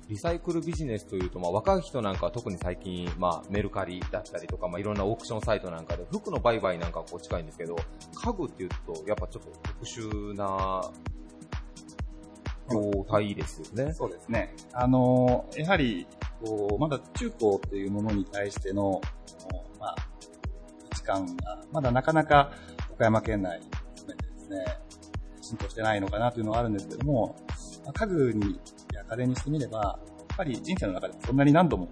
リサイクルビジネスというと、まあ、若い人なんかは特に最近、まあ、メルカリだったりとか、まあ、いろんなオークションサイトなんかで、服の売買なんかはこう近いんですけど、家具っていうと、やっぱちょっと特殊な業態ですよね。そうですね。あのやはり、こう、まだ中古っていうものに対しての、まあ、位置感が、まだなかなか岡山県内含めてですね、浸透してないのかなというのはあるんですけども、ま家具に、や家電にしてみれば、やっぱり人生の中でそんなに何度も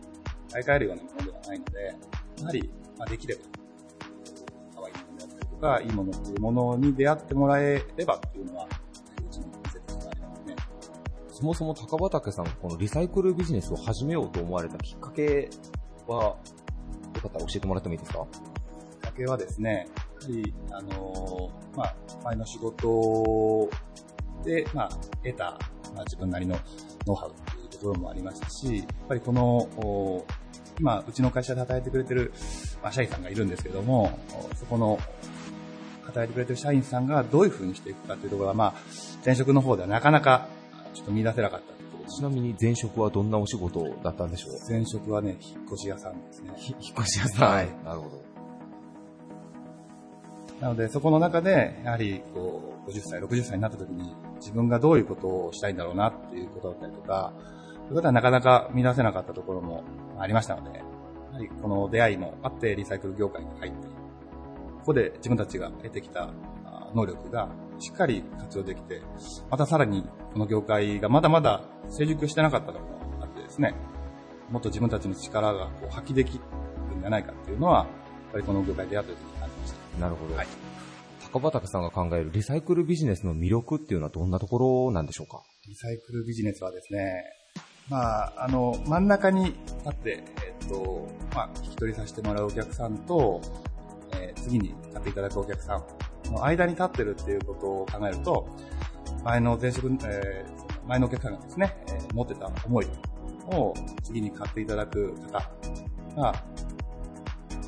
買い替えるようなものではないので、やはり、まあ、できれば、可愛いものだったりとか、いいものっていうものに出会ってもらえればっていうのは、そもそも高畑さん、このリサイクルビジネスを始めようと思われたきっかけは、よかったら教えてもらってもいいですか？きっかけはですね、やはり、あのまあ、前の仕事で、まあ、得た、まあ、自分なりのノウハウっていうところもありましたし、やっぱりこの、今、うちの会社で働いてくれてる、まあ、社員さんがいるんですけども、そこの、働いてくれてる社員さんがどういう風にしていくかっていうところは、まあ、前職の方ではなかなか、ちょっと見出せなかったちなみに前職はどんなお仕事だったんでしょう？前職はね、引っ越し屋さんですね。ひ引っ越し屋さん。はいなるほど。なので、そこの中で、やはり、こう、50歳、60歳になった時に、自分がどういうことをしたいんだろうなっていうことだったりとか、そういうことはなかなか見出せなかったところもありましたので、やはりこの出会いもあってリサイクル業界に入って、ここで自分たちが得てきたあ能力がしっかり活用できて、またさらにこの業界がまだまだ成熟してなかったのもあってですね、もっと自分たちの力がこう発揮できるんじゃないかっていうのは、やっぱりこの業界でやった時に感じました。なるほど。はい高畑さんが考えるリサイクルビジネスの魅力っていうのはどんなところなんでしょうか？リサイクルビジネスはですね、まあ、あの、真ん中に立って、えっと、まあ、引き取りさせてもらうお客さんと、えー次に買っていただくお客さんの間に立ってるっていうことを考えると、前の前職、えー前のお客さんがですね、えー持ってた思いを次に買っていただく方が、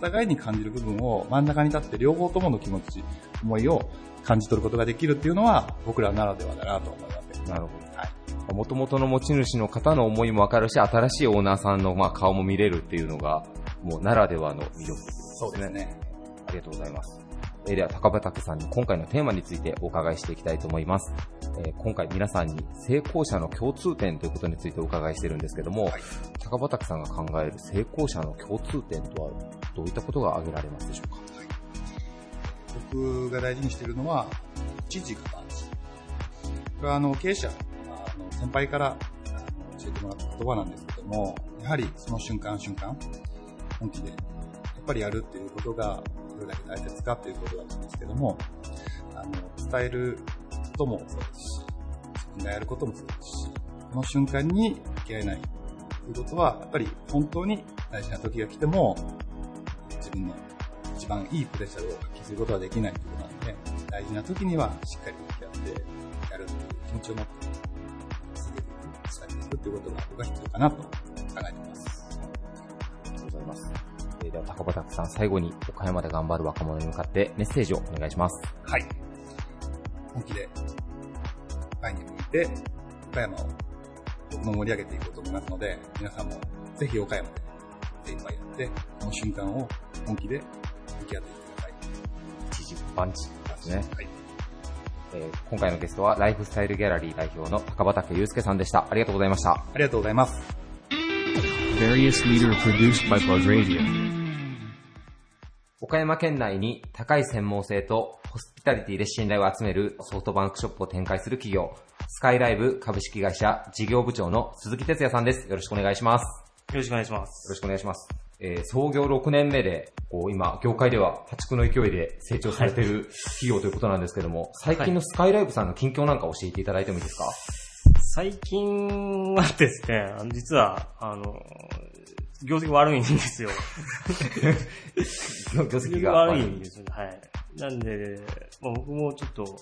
互いに感じる部分を真ん中に立って両方ともの気持ち、思いを感じ取ることができるっていうのは僕らならではだなと思います。なるほど。はい。元々の持ち主の方の思いもわかるし、新しいオーナーさんのまあ顔も見れるっていうのが、もうならではの魅力そうですね。ありがとうございます。えーでは、高畑さんに今回のテーマについてお伺いしていきたいと思います。えー今回皆さんに成功者の共通点ということについてお伺いしてるんですけども、高畑さんが考える成功者の共通点とはどういったことが挙げられますでしょうか？僕が大事にしているのは、知事か感じ。これはあの経営者、あの先輩から教えてもらった言葉なんですけども、やはりその瞬間瞬間、本気で、やっぱりやるっていうことが、どれだけ大切かっていうことだと思うんですけども、あの、伝えることもそうですし、自分がやることもそうですし、この瞬間に向き合えないということは、やっぱり本当に大事な時が来ても、自分の一番いいプレッシャーを発揮することはできないということなので、大事な時にはしっかり向き合ってやるという気持ちを持って続けていく、伝えていくということが僕は必要かなと考えています。では、高畑さん、最後に岡山で頑張る若者に向かってメッセージをお願いします。はい。本気で、前に向いて、岡山を僕も盛り上げていこうと思いますので、皆さんもぜひ岡山で精一杯やって、この瞬間を本気で向き合っていってください。一時パンチですね。はい。えー今回のゲストはライフスタイルギャラリー代表の高畑祐介さんでした。ありがとうございました。ありがとうございます。Various leader produced by Plug Radio. 岡山県内に高い専門性とホスピタリティで信頼を集めるソフトバンクショップを展開する企業、スカイライブ株式会社事業部長の鈴木哲也さんです。よろしくお願いします。よろしくお願いします。よろしくお願いします。えー創業6年目で、こう今、業界では破竹の勢いで成長されている企業ということなんですけども、最近のスカイライブさんの近況なんか教えていただいてもいいですか？最近はですね、実は、あの、業績悪いんですよ。業績が悪いんですよ。はい。なんで、まあ、僕もちょっと、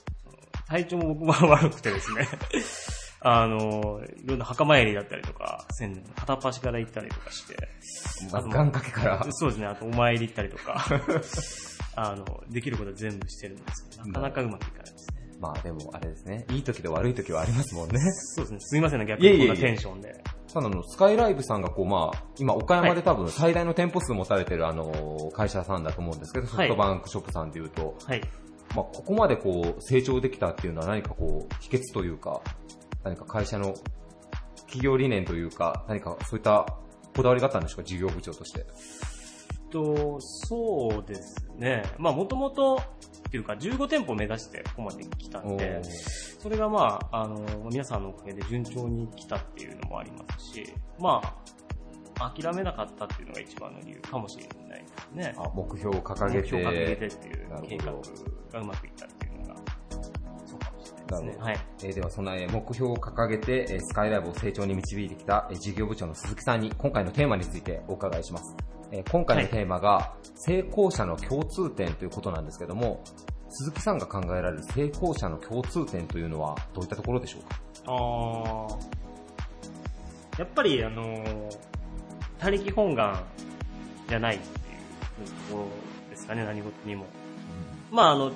体調も僕も悪くてですね、あの、いろんな墓参りだったりとか、せん片っ端から行ったりとかして、願掛けからそうですね、あとお参り行ったりとか、あの、できることは全部してるんですけど、なかなかうまくいかないですね。まあでもあれですね、いい時と悪い時はありますもんね。そうですね、すいませんね、逆にこんなテンションで。ただあの、スカイライブさんがこうまあ、今岡山で多分最大の店舗数持たれてるあの、会社さんだと思うんですけど、ソフトバンクショップさんで言うと、はい。まあここまでこう成長できたっていうのは何かこう、秘訣というか、何か会社の企業理念というか、何かそういったこだわりがあったんでしょうか、事業部長として。と、そうですね。まあ、もともと、っていうか、15店舗目指してここまで来たんでそれがまあ、あの、皆さんのおかげで順調に来たっていうのもありますし、まあ、諦めなかったっていうのが一番の理由かもしれないですね。あ目標を掲げて目標を掲げてっていう計画がうまくいったっていうのが、そうかもしれないですね。はい。えーではそんなえー目標を掲げて、えースカイライブを成長に導いてきた、えー事業部長の鈴木さんに今回のテーマについてお伺いします。えー今回のテーマが、成功者の共通点ということなんですけども、鈴木さんが考えられる成功者の共通点というのはどういったところでしょうか？あー。やっぱりあのー、他力本願じゃないっていうところですかね、何事にも。まああの、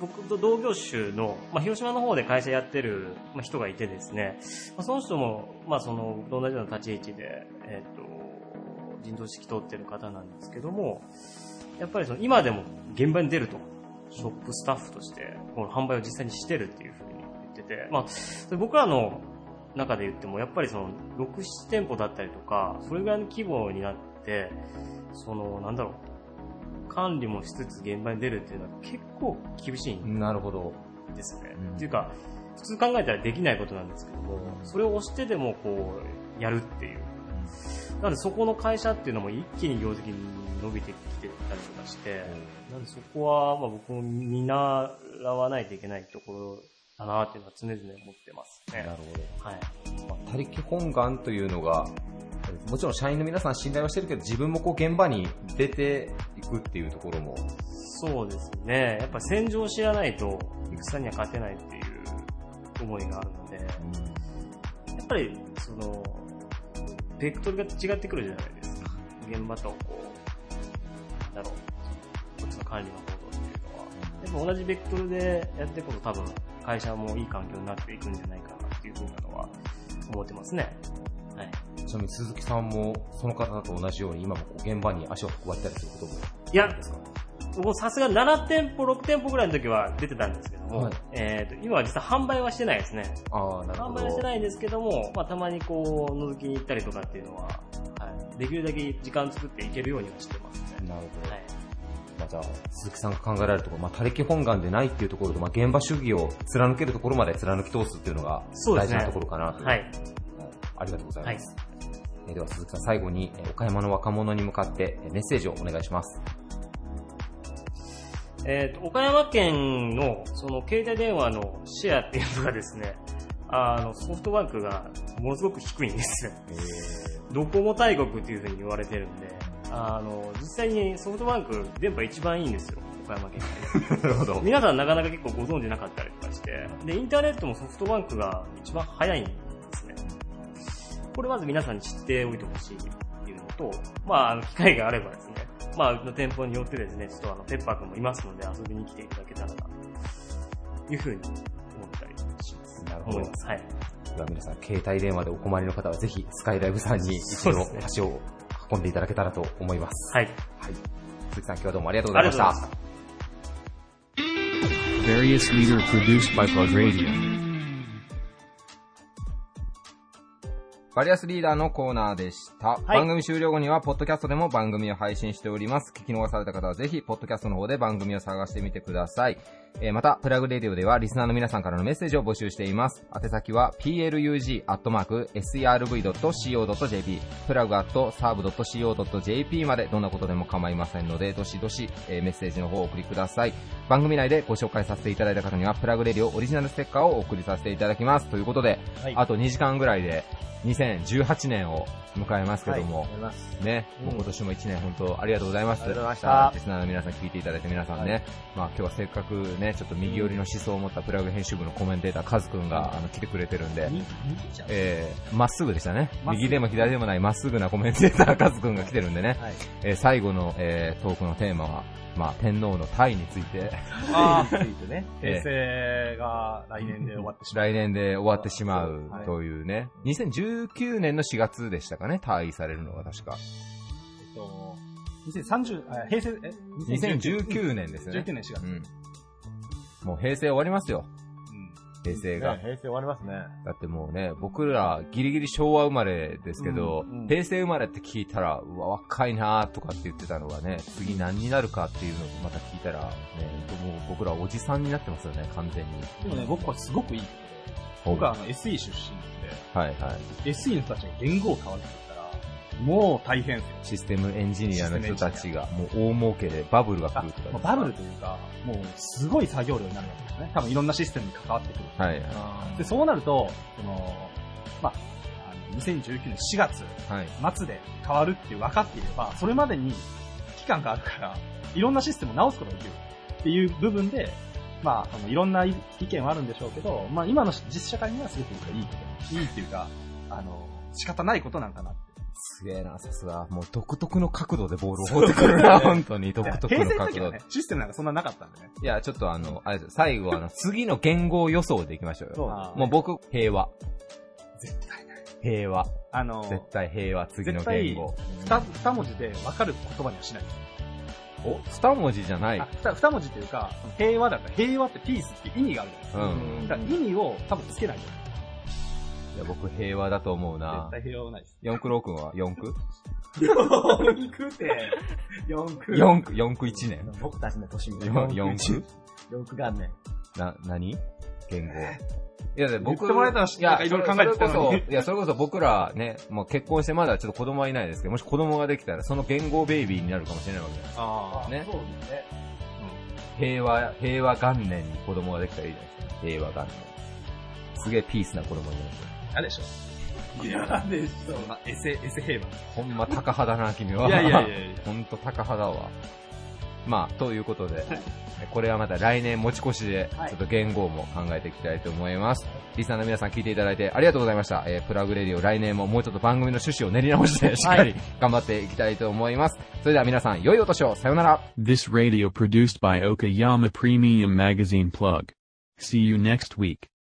僕と同業種の、まあ、広島の方で会社やってる、まあ、人がいてですね、まあ、その人も、まあその、同じような立ち位置で、えっ、と、人道指揮取ってる方なんですけども、やっぱりその、今でも現場に出ると、ショップスタッフとして、この販売を実際にしてるっていうふうに言ってて、まあ、僕らの中で言っても、やっぱりその、6、7店舗だったりとか、それぐらいの規模になって、その、なんだろう、管理もしつつ現場に出るっていうのは結構厳しいんなるほど。ですね。うんっていうか、普通考えたらできないことなんですけども、それを押してでもこう、やるっていう。なのでそこの会社っていうのも一気に業績伸びてきてたりとかして、なんでそこはまあ僕も見習わないといけないところだなっていうのは常々思ってますね。なるほど。はい。まあ他力本願というのが、もちろん社員の皆さん信頼はしてるけど、自分もこう現場に出ていくっていうところも、そうですね。やっぱ戦場を知らないと戦には勝てないっていう思いがあるので、やっぱりその、ベクトルが違ってくるじゃないですか。現場とこう、だろう。こっちの管理の方法っていうのは。やっぱ同じベクトルでやっていくと多分、会社もいい環境になっていくんじゃないかなっていうふうなのは思ってますね。はい。ちなみに鈴木さんも、その方と同じように、今もこう現場に足を運ばれたりすることも。いや、ですか？僕さすが7店舗、6店舗ぐらいの時は出てたんですけども、はいえっ、と、今は実は販売はしてないですね。ああ、なるほど。販売はしてないんですけども、まあたまにこう、覗きに行ったりとかっていうのは、はい。できるだけ時間作っていけるようにはしてますね。なるほど。はい。まあ、じゃあ、鈴木さんが考えられるところ、まあ、他力本願でないっていうところと、まあ、現場主義を貫けるところまで貫き通すっていうのが大事そうですねなところかなと。はい。ありがとうございます。えーでは、鈴木さん、最後に、えー岡山の若者に向かってえーメッセージをお願いします。えっ、と、岡山県の、その、携帯電話のシェアっていうのがですね、あの、ソフトバンクがものすごく低いんですよ。ドコモ大国っていうふうに言われてるんで、あの、実際にソフトバンク電波一番いいんですよ、岡山県 なるほど。皆さんなかなか結構ご存知なかったりとかして、で、インターネットもソフトバンクが一番早いんですね。これまず皆さんに知っておいてほしいっていうのと、まあ、あの、機会があればですね、まあ、うちの店舗によってですね、ちょっとあの、ペッパーくんもいますので遊びに来ていただけたらな、というふうに思ったりします。なるほど思います。はい。では皆さん、携帯電話でお困りの方はぜひ、スカイライブさんに一度足を運んでいただけたらと思います。はい。はい。鈴木さん、今日はどうもありがとうございました。ありがとうございま Various leader produced by Plug Radio. バリアスリーダーのコーナーでした。番組終了後には、ポッドキャストでも番組を配信しております。聞き逃された方はぜひ、ポッドキャストの方で番組を探してみてください。えーまた、プラグレディオでは、リスナーの皆さんからのメッセージを募集しています。宛先は、plug.serv.co.jp、プラグ .serv.co.jp まで、どんなことでも構いませんので、どしどし、えーメッセージの方をお送りください。番組内でご紹介させていただいた方には、プラグレディオオリジナルステッカーをお送りさせていただきます。ということで、はいあと2時間ぐらいで、2018年を迎えますけども、はい。ね、もう今年も1年本当ありがとうございます。ありがとうございましたリスナーの皆さん聞いていただいて皆さんね、はいまあ今日はせっかくね、ちょっと右寄りの思想を持ったプラグ編集部のコメンテーターカズくんが、あの来てくれてるんで、えー、まっすぐでしたね。右でも左でもないまっすぐなコメンテーターカズくんが来てるんでね、はい。えー最後の、えートークのテーマは、まあ天皇のタイについて、あーついてね。え平え成が来年で終わってしまう。来年で終わってしまうはいというね、2019年の4月でしたかね、退位されるのが確か。えっと、2030、あ平成、え2019年ですね。19年4月。うん。もう平成終わりますよ。平成が。ね平成終わりますね。だってもうね、僕らギリギリ昭和生まれですけど、うんうん平成生まれって聞いたら、うわ、若いなとかって言ってたのがね、次何になるかっていうのをまた聞いたら、ね、もう僕らおじさんになってますよね、完全に。でもね、僕はすごくいい僕はあの SE 出身で、はいはい。SE の人たちが言語を変わるって言ったら、もう大変ですよ。システムエンジニアの人たちが、もう大儲けでバブルが来るとかですか？まあバブルというか、もうすごい作業量になるわけですね。多分いろんなシステムに関わってくる。はいはで、そうなると、その、まあ、あの2019年4月。末で変わるって分かっていれば、それまでに期間があるから、いろんなシステムを直すことができるっていう部分で、まあ、そのいろんな意見はあるんでしょうけど、まあ今の実社会にはすごくいいこと、いいっていうか、あの、仕方ないことなんかなって。すげえな、さすが。もう独特の角度でボールを放ってくるな、本当に。独特平の角度ね。、システムなんかそんななかったんでね。いや、ちょっとあの、あれです最後あの、次の言語予想でいきましょうよ。そうだねもう僕、平和。絶対ない。平和。あの、絶対平和、次の言語。二二文字で分かる言葉にはしない。お、二文字じゃないあ。二二文字というか、平和だから、平和ってピースって意味があるじゃないですか。うん。だから意味を多分つけないと。いや、僕平和だと思うな絶。対平和はないです。四駆郎くんは四駆？四駆って、四駆。四駆、四駆一年。僕たちの年みたい四四駆？四駆元年。な、何？言語。いや、で僕、言ってもらえたらいや、いろいろ考えてきたのにいや、それこそ僕らね、もう結婚してまだちょっと子供はいないですけど、もし子供ができたら、その言語ベイビーになるかもしれないわけじゃないですか。ああ、ね？そうですね。平和、平和元年に子供ができたらいいじゃないですか。平和元年。すげえピースな子供になりますよ。嫌でしょ。嫌でしょ。まあ、エセ、エセ平和。ほんま高派だな、君は。いやいやいやいや ほんと高派だわ。まあ、ということで、これはまた来年持ち越しで、はいちょっと言語も考えていきたいと思います。リスナーの皆さん聞いていただいてありがとうございました。えープラグレディオ来年ももうちょっと番組の趣旨を練り直して、しっかり頑張っていきたいと思います。それでは皆さん、良いお年を。さようなら。This radio produced by Okayama Premium Magazine Plug. See you next week.